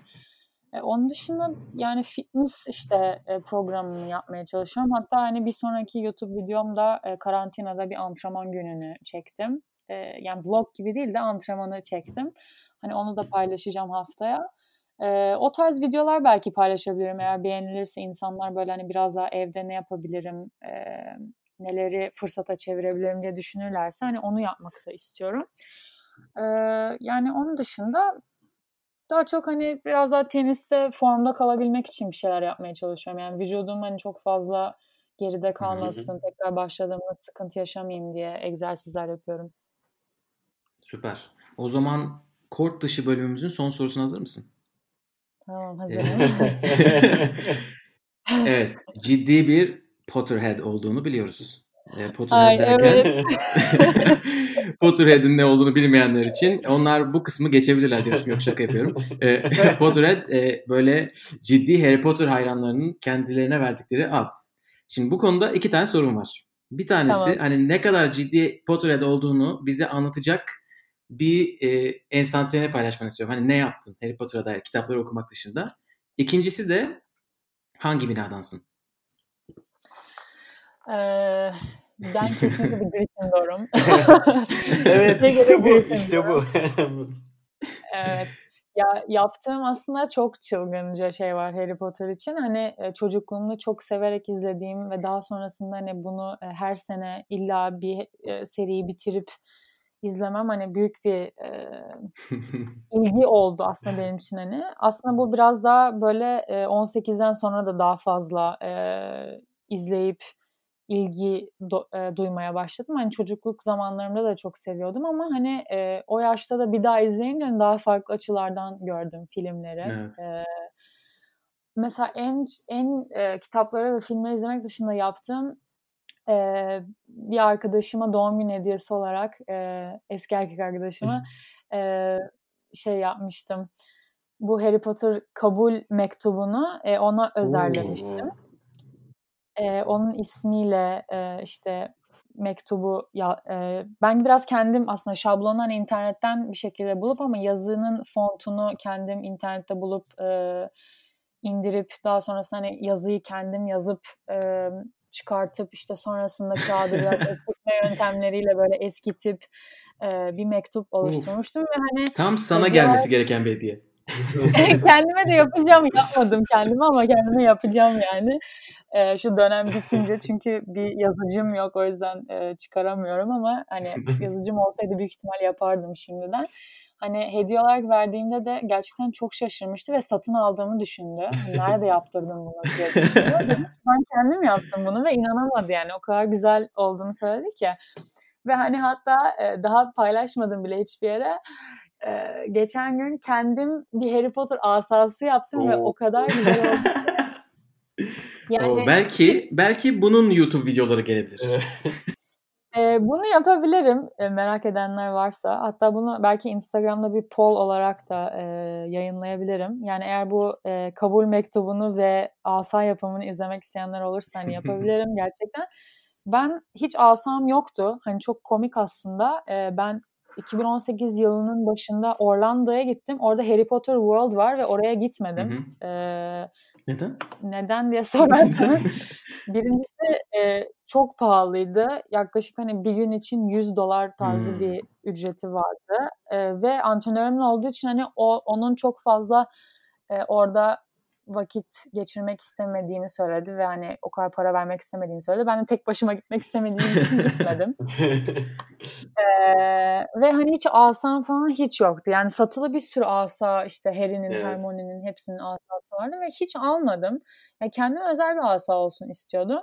E, onun dışında yani fitness işte e, programını yapmaya çalışıyorum. Hatta hani bir sonraki YouTube videomda e, karantinada bir antrenman gününü çektim. E, yani vlog gibi değil de antrenmanı çektim. Hani onu da paylaşacağım haftaya. E, o tarz videolar belki paylaşabilirim eğer beğenilirse insanlar böyle hani biraz daha evde ne yapabilirim, e, neleri fırsata çevirebilirim diye düşünürlerse hani onu yapmak da istiyorum. E, yani onun dışında daha çok hani biraz daha teniste formda kalabilmek için bir şeyler yapmaya çalışıyorum. Yani vücudum hani çok fazla geride kalmasın, tekrar başladığımda sıkıntı yaşamayayım diye egzersizler yapıyorum. Süper. O zaman kort dışı bölümümüzün son sorusuna hazır mısın? Tamam [LAUGHS] hazırım. evet. Ciddi bir Potterhead olduğunu biliyoruz. Potterhead Ay, derken evet. [LAUGHS] [LAUGHS] Potterhead'in ne olduğunu bilmeyenler için onlar bu kısmı geçebilirler diyorsun. Yok şaka yapıyorum. E, [LAUGHS] Potterhead e, böyle ciddi Harry Potter hayranlarının kendilerine verdikleri ad. Şimdi bu konuda iki tane sorun var. Bir tanesi Tamam. hani ne kadar ciddi Potterhead olduğunu bize anlatacak bir e, enstantane paylaşmanı istiyorum. Hani ne yaptın Harry Potter'a dair kitapları okumak dışında. İkincisi de hangi binadansın? Ee, ben [LAUGHS] kesinlikle bir Gryffindor'um. [LAUGHS] evet işte bu işte bu. Evet. Ya yaptığım aslında çok çılgınca şey var Harry Potter için. Hani e, çocukluğumda çok severek izlediğim ve daha sonrasında hani bunu e, her sene illa bir e, seriyi bitirip izlemem hani büyük bir e, [LAUGHS] ilgi oldu aslında benim için hani. Aslında bu biraz daha böyle e, 18'den sonra da daha fazla e, izleyip ilgi do- e, duymaya başladım. Hani çocukluk zamanlarımda da çok seviyordum ama hani e, o yaşta da bir daha izleyince hani daha farklı açılardan gördüm filmleri. Evet. E, mesela en en e, kitapları ve filmleri izlemek dışında yaptığım e, bir arkadaşıma doğum günü hediyesi olarak e, eski erkek arkadaşıma [LAUGHS] e, şey yapmıştım. Bu Harry Potter kabul mektubunu e, ona özellemiştim. E, onun ismiyle e, işte mektubu ya, e, ben biraz kendim aslında şablonu hani internetten bir şekilde bulup ama yazının fontunu kendim internette bulup e, indirip daha sonrasında hani yazıyı kendim yazıp e, çıkartıp işte sonrasında kağıdı biraz [LAUGHS] eskitme yöntemleriyle böyle eskitip e, bir mektup oluşturmuştum ve hani Tam sana hediye gelmesi gereken bir hediye. [LAUGHS] kendime de yapacağım yapmadım kendime ama kendime yapacağım yani e, şu dönem bitince [LAUGHS] çünkü bir yazıcım yok o yüzden e, çıkaramıyorum ama hani [LAUGHS] yazıcım olsaydı büyük ihtimal yapardım şimdiden. Hani hediye olarak verdiğimde de gerçekten çok şaşırmıştı ve satın aldığımı düşündü. Hani Nerede yaptırdın bunu diye ki, Ben kendim yaptım bunu ve inanamadı yani o kadar güzel olduğunu söyledik ya. Ve hani hatta e, daha paylaşmadım bile hiçbir yere. E, geçen gün kendim bir Harry Potter asası yaptım ve Oo. o kadar [LAUGHS] güzel oldu. Yani Oo, belki belki bunun YouTube videoları gelebilir. [LAUGHS] e, bunu yapabilirim e, merak edenler varsa. Hatta bunu belki Instagram'da bir poll olarak da e, yayınlayabilirim. Yani eğer bu e, kabul mektubunu ve asa yapımını izlemek isteyenler olursa hani [LAUGHS] yapabilirim gerçekten. Ben hiç asam yoktu. Hani çok komik aslında. E, ben 2018 yılının başında Orlando'ya gittim. Orada Harry Potter World var ve oraya gitmedim. Hı E, Neden? neden diye sorarsanız [LAUGHS] birincisi e, çok pahalıydı. Yaklaşık hani bir gün için 100 dolar tarzı Hmm. bir ücreti vardı. E, ve antrenörümün olduğu için hani o onun çok fazla e, orada vakit geçirmek istemediğini söyledi ve hani o kadar para vermek istemediğini söyledi. Ben de tek başıma gitmek istemediğim için [LAUGHS] gitmedim. [LAUGHS] Ee, ve hani hiç asam falan hiç yoktu. Yani satılı bir sürü asa işte Harry'nin, Evet. Hermione'nin hepsinin asası vardı ve hiç almadım. Yani kendime özel bir asa olsun istiyordum.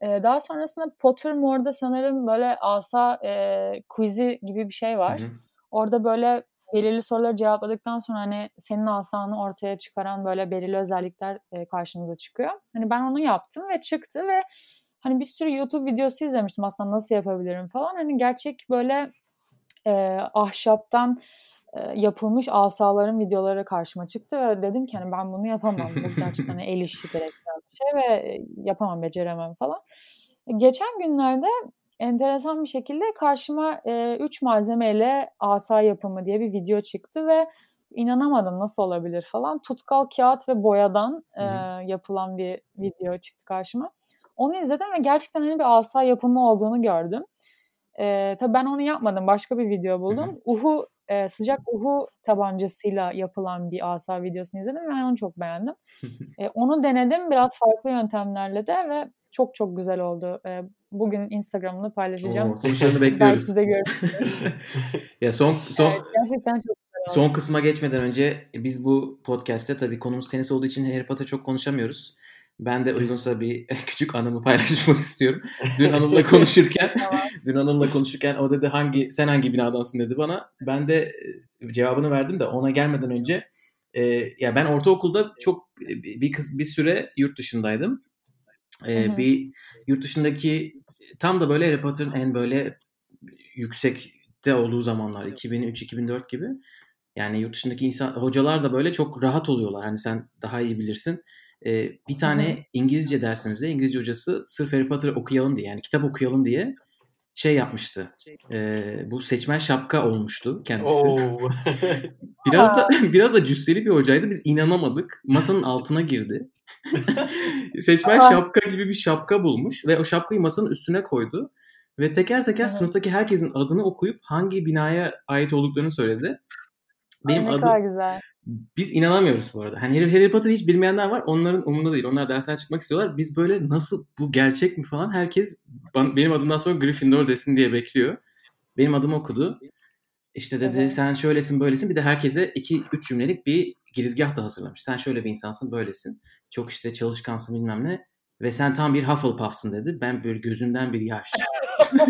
Ee, daha sonrasında Pottermore'da sanırım böyle asa e, quiz'i gibi bir şey var. Hı hı. Orada böyle belirli soruları cevapladıktan sonra hani senin asanı ortaya çıkaran böyle belirli özellikler e, karşınıza çıkıyor. Hani ben onu yaptım ve çıktı ve hani bir sürü YouTube videosu izlemiştim aslında nasıl yapabilirim falan. Hani gerçek böyle e, ahşaptan e, yapılmış asaların videoları karşıma çıktı ve dedim ki hani ben bunu yapamam. Bu gerçekten hani el işi gerektiren bir şey ve yapamam, beceremem falan. Geçen günlerde enteresan bir şekilde karşıma e, üç malzemeyle asa yapımı diye bir video çıktı ve inanamadım nasıl olabilir falan. Tutkal kağıt ve boyadan e, yapılan bir video çıktı karşıma. Onu izledim ve gerçekten hani bir asa yapımı olduğunu gördüm. E, tabii ben onu yapmadım. Başka bir video buldum. Uhu e, sıcak uhu tabancasıyla yapılan bir asa videosunu izledim ve ben onu çok beğendim. [LAUGHS] e, onu denedim biraz farklı yöntemlerle de ve çok çok güzel oldu. E, bugün Instagram'da paylaşacağım. Oo, sonuçlarını [LAUGHS] bekliyoruz. Belki de görürsünüz. [LAUGHS] ya son son evet, gerçekten çok güzel. Son kısma geçmeden önce biz bu podcast'te tabii konumuz tenis olduğu için Harry Potter çok konuşamıyoruz. Ben de uygunsa bir [LAUGHS] küçük anımı paylaşmak istiyorum. Dün Anıl'la konuşurken, dün Anıl'la konuşurken o dedi hangi sen hangi binadansın dedi bana. Ben de e, cevabını verdim de ona gelmeden önce e, ya ben ortaokulda çok e, bir bir süre yurt dışındaydım. E, bir yurt dışındaki tam da böyle Harry Potter'ın en böyle yüksekte olduğu zamanlar 2003-2004 gibi. Yani yurt dışındaki insan hocalar da böyle çok rahat oluyorlar. Hani sen daha iyi bilirsin e, bir tane. İngilizce dersimizde İngilizce hocası sırf Harry Potter'ı okuyalım diye yani kitap okuyalım diye şey yapmıştı. E, bu seçmen şapka olmuştu kendisi. [LAUGHS] [LAUGHS] biraz da [LAUGHS] biraz da cüsseli bir hocaydı. Biz inanamadık. Masanın altına girdi. [LAUGHS] seçmen şapka gibi bir şapka bulmuş ve o şapkayı masanın üstüne koydu. Ve teker teker evet. sınıftaki herkesin adını okuyup hangi binaya ait olduklarını söyledi. Benim Ay, ne adım, kadar güzel. Biz inanamıyoruz bu arada. Hani Harry Potter hiç bilmeyenler var. Onların umurunda değil. Onlar dersten çıkmak istiyorlar. Biz böyle nasıl bu gerçek mi falan herkes benim adımdan sonra Gryffindor desin diye bekliyor. Benim adımı okudu. İşte dedi evet. sen şöylesin böylesin. Bir de herkese iki üç cümlelik bir girizgah da hazırlamış. Sen şöyle bir insansın böylesin. Çok işte çalışkansın bilmem ne. Ve sen tam bir Hufflepuff'sın dedi. Ben böyle gözümden bir yaş. [LAUGHS]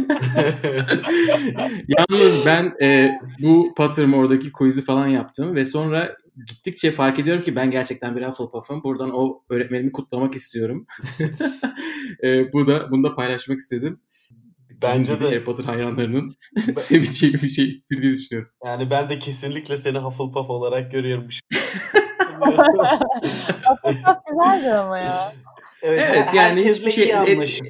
Yalnız ben e, bu Pottermore'daki quiz'i falan yaptım ve sonra gittikçe fark ediyorum ki ben gerçekten bir Hufflepuff'ım. Buradan o öğretmenimi kutlamak istiyorum. [LAUGHS] [LAUGHS] e, bu da bunu da paylaşmak istedim. Bence de Harry Potter hayranlarının [LAUGHS] seveceği bir şeydir diye düşünüyorum. Yani ben de kesinlikle seni Hufflepuff olarak görüyorum. [LAUGHS] Hufflepuff güzeldir ama ya. Evet, evet yani hiçbir şey et,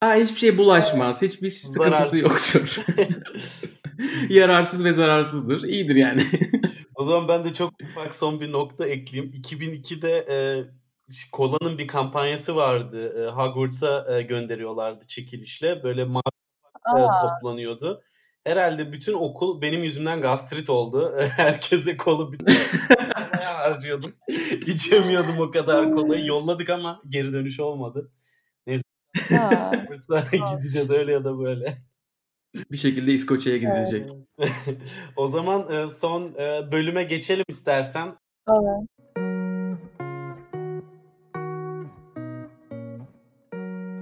Aa, hiçbir şey bulaşmaz. Hiçbir sıkıntısı yoktur. [LAUGHS] Yararsız ve zararsızdır. İyidir yani. o zaman ben de çok ufak son bir nokta ekleyeyim. 2002'de e, Kola'nın bir kampanyası vardı. E, Hogwarts'a e, gönderiyorlardı çekilişle. Böyle mavi e, toplanıyordu. Herhalde bütün okul benim yüzümden gastrit oldu. [LAUGHS] Herkese kolu bir [LAUGHS] harcıyordum. İçemiyordum o kadar kolayı. Yolladık ama geri dönüş olmadı. Neyse. [LAUGHS] gideceğiz öyle ya da böyle. Bir şekilde İskoçya'ya gidilecek. o zaman e, son e, bölüme geçelim istersen. Evet.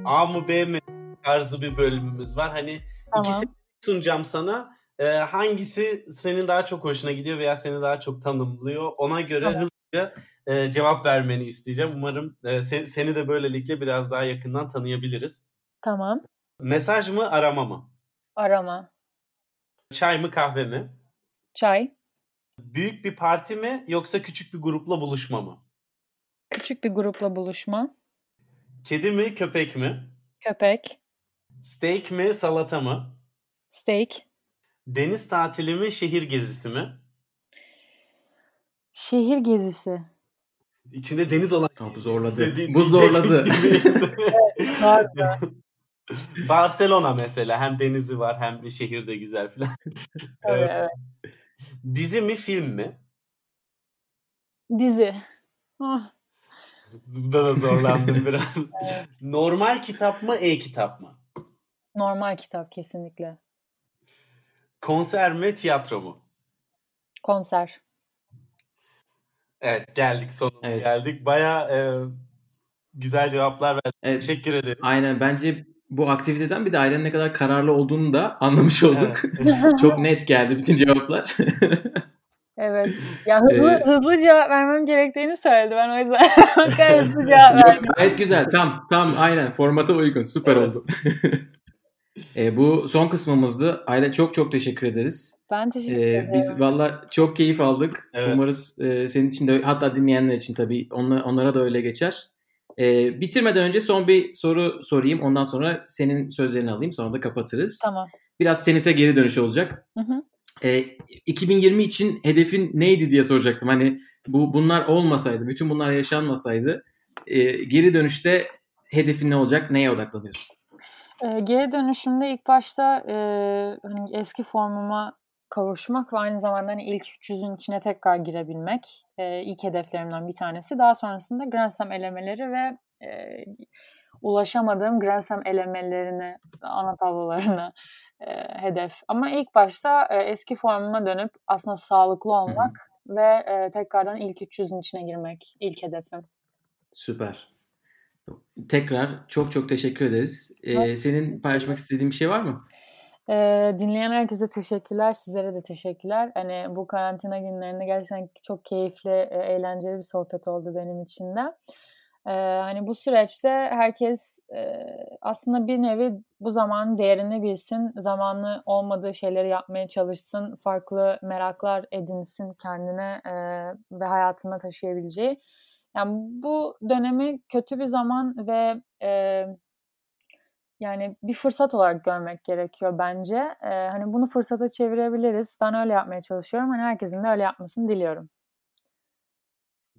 A mı B mi tarzı bir bölümümüz var. Hani tamam. ikisi sunacağım sana. E, hangisi senin daha çok hoşuna gidiyor veya seni daha çok tanımlıyor? Ona göre tamam. hızlıca e, cevap vermeni isteyeceğim. Umarım e, sen, seni de böylelikle biraz daha yakından tanıyabiliriz. Tamam. Mesaj mı arama mı? Arama. Çay mı kahve mi? Çay. Büyük bir parti mi yoksa küçük bir grupla buluşma mı? Küçük bir grupla buluşma. Kedi mi köpek mi? Köpek. Steak mi salata mı? Steak. Deniz tatili mi şehir gezisi mi? Şehir gezisi. İçinde deniz olan. Tamam, bu zorladı. Bu zorladı. [LAUGHS] [LAUGHS] Barcelona mesela hem denizi var hem şehir de güzel falan. [LAUGHS] Evet, evet. Dizi mi film mi? Dizi. Oh. Burada da zorlandım biraz. [LAUGHS] evet. Normal kitap mı e-kitap mı? Normal kitap kesinlikle. Konser mi tiyatro mu? Konser. Evet geldik sonuna evet. geldik. Baya e, güzel cevaplar verdik. Evet. Teşekkür ederiz. Aynen bence bu aktiviteden bir de ailenin ne kadar kararlı olduğunu da anlamış olduk. Evet. [LAUGHS] Çok net geldi bütün cevaplar. [LAUGHS] evet. Ya [LAUGHS] hızlı, ee, hızlı cevap vermem gerektiğini söyledi. Ben o yüzden [LAUGHS] hızlı cevap verdim. Gayet güzel. Tam tam aynen formata uygun. Süper evet. oldu. [LAUGHS] E, bu son kısmımızdı. Ayla çok çok teşekkür ederiz. Ben teşekkür e, ederim. Biz valla çok keyif aldık. Evet. Umarız e, senin için de hatta dinleyenler için tabii onla, onlara da öyle geçer. E, bitirmeden önce son bir soru sorayım. Ondan sonra senin sözlerini alayım. Sonra da kapatırız. Tamam. Biraz tenise geri dönüş olacak. Hı hı. E, 2020 için hedefin neydi diye soracaktım. Hani bu bunlar olmasaydı, bütün bunlar yaşanmasaydı e, geri dönüşte hedefin ne olacak, neye odaklanıyorsun? E, geri dönüşümde ilk başta e, hani eski formuma kavuşmak ve aynı zamanda hani ilk 300'ün içine tekrar girebilmek e, ilk hedeflerimden bir tanesi. Daha sonrasında Grand Slam elemeleri ve e, ulaşamadığım Grand Slam elemelerine, ana tablolarına e, hedef. Ama ilk başta e, eski formuma dönüp aslında sağlıklı olmak Hı-hı. ve e, tekrardan ilk 300'ün içine girmek ilk hedefim. Süper. Tekrar çok çok teşekkür ederiz. Ee, senin paylaşmak istediğin bir şey var mı? Ee, dinleyen herkese teşekkürler. Sizlere de teşekkürler. Hani bu karantina günlerinde gerçekten çok keyifli, eğlenceli bir sohbet oldu benim için de. Ee, hani bu süreçte herkes e, aslında bir nevi bu zamanın değerini bilsin, zamanlı olmadığı şeyleri yapmaya çalışsın, farklı meraklar edinsin kendine e, ve hayatına taşıyabileceği. Yani bu dönemi kötü bir zaman ve e, yani bir fırsat olarak görmek gerekiyor bence. E, hani bunu fırsata çevirebiliriz. Ben öyle yapmaya çalışıyorum. Hani herkesin de öyle yapmasını diliyorum.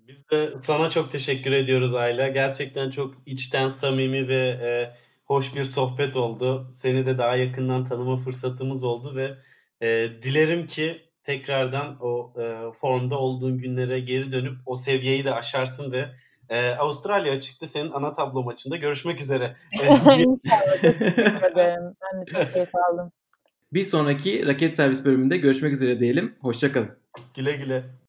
Biz de sana çok teşekkür ediyoruz Ayla. Gerçekten çok içten, samimi ve e, hoş bir sohbet oldu. Seni de daha yakından tanıma fırsatımız oldu ve e, dilerim ki tekrardan o e, formda olduğun günlere geri dönüp o seviyeyi de aşarsın ve e, Avustralya çıktı senin ana tablo maçında görüşmek üzere. [LAUGHS] İnşallah. Teşekkür ederim. Ben de çok keyif aldım. Bir sonraki raket servis bölümünde görüşmek üzere diyelim. Hoşçakalın. Güle güle.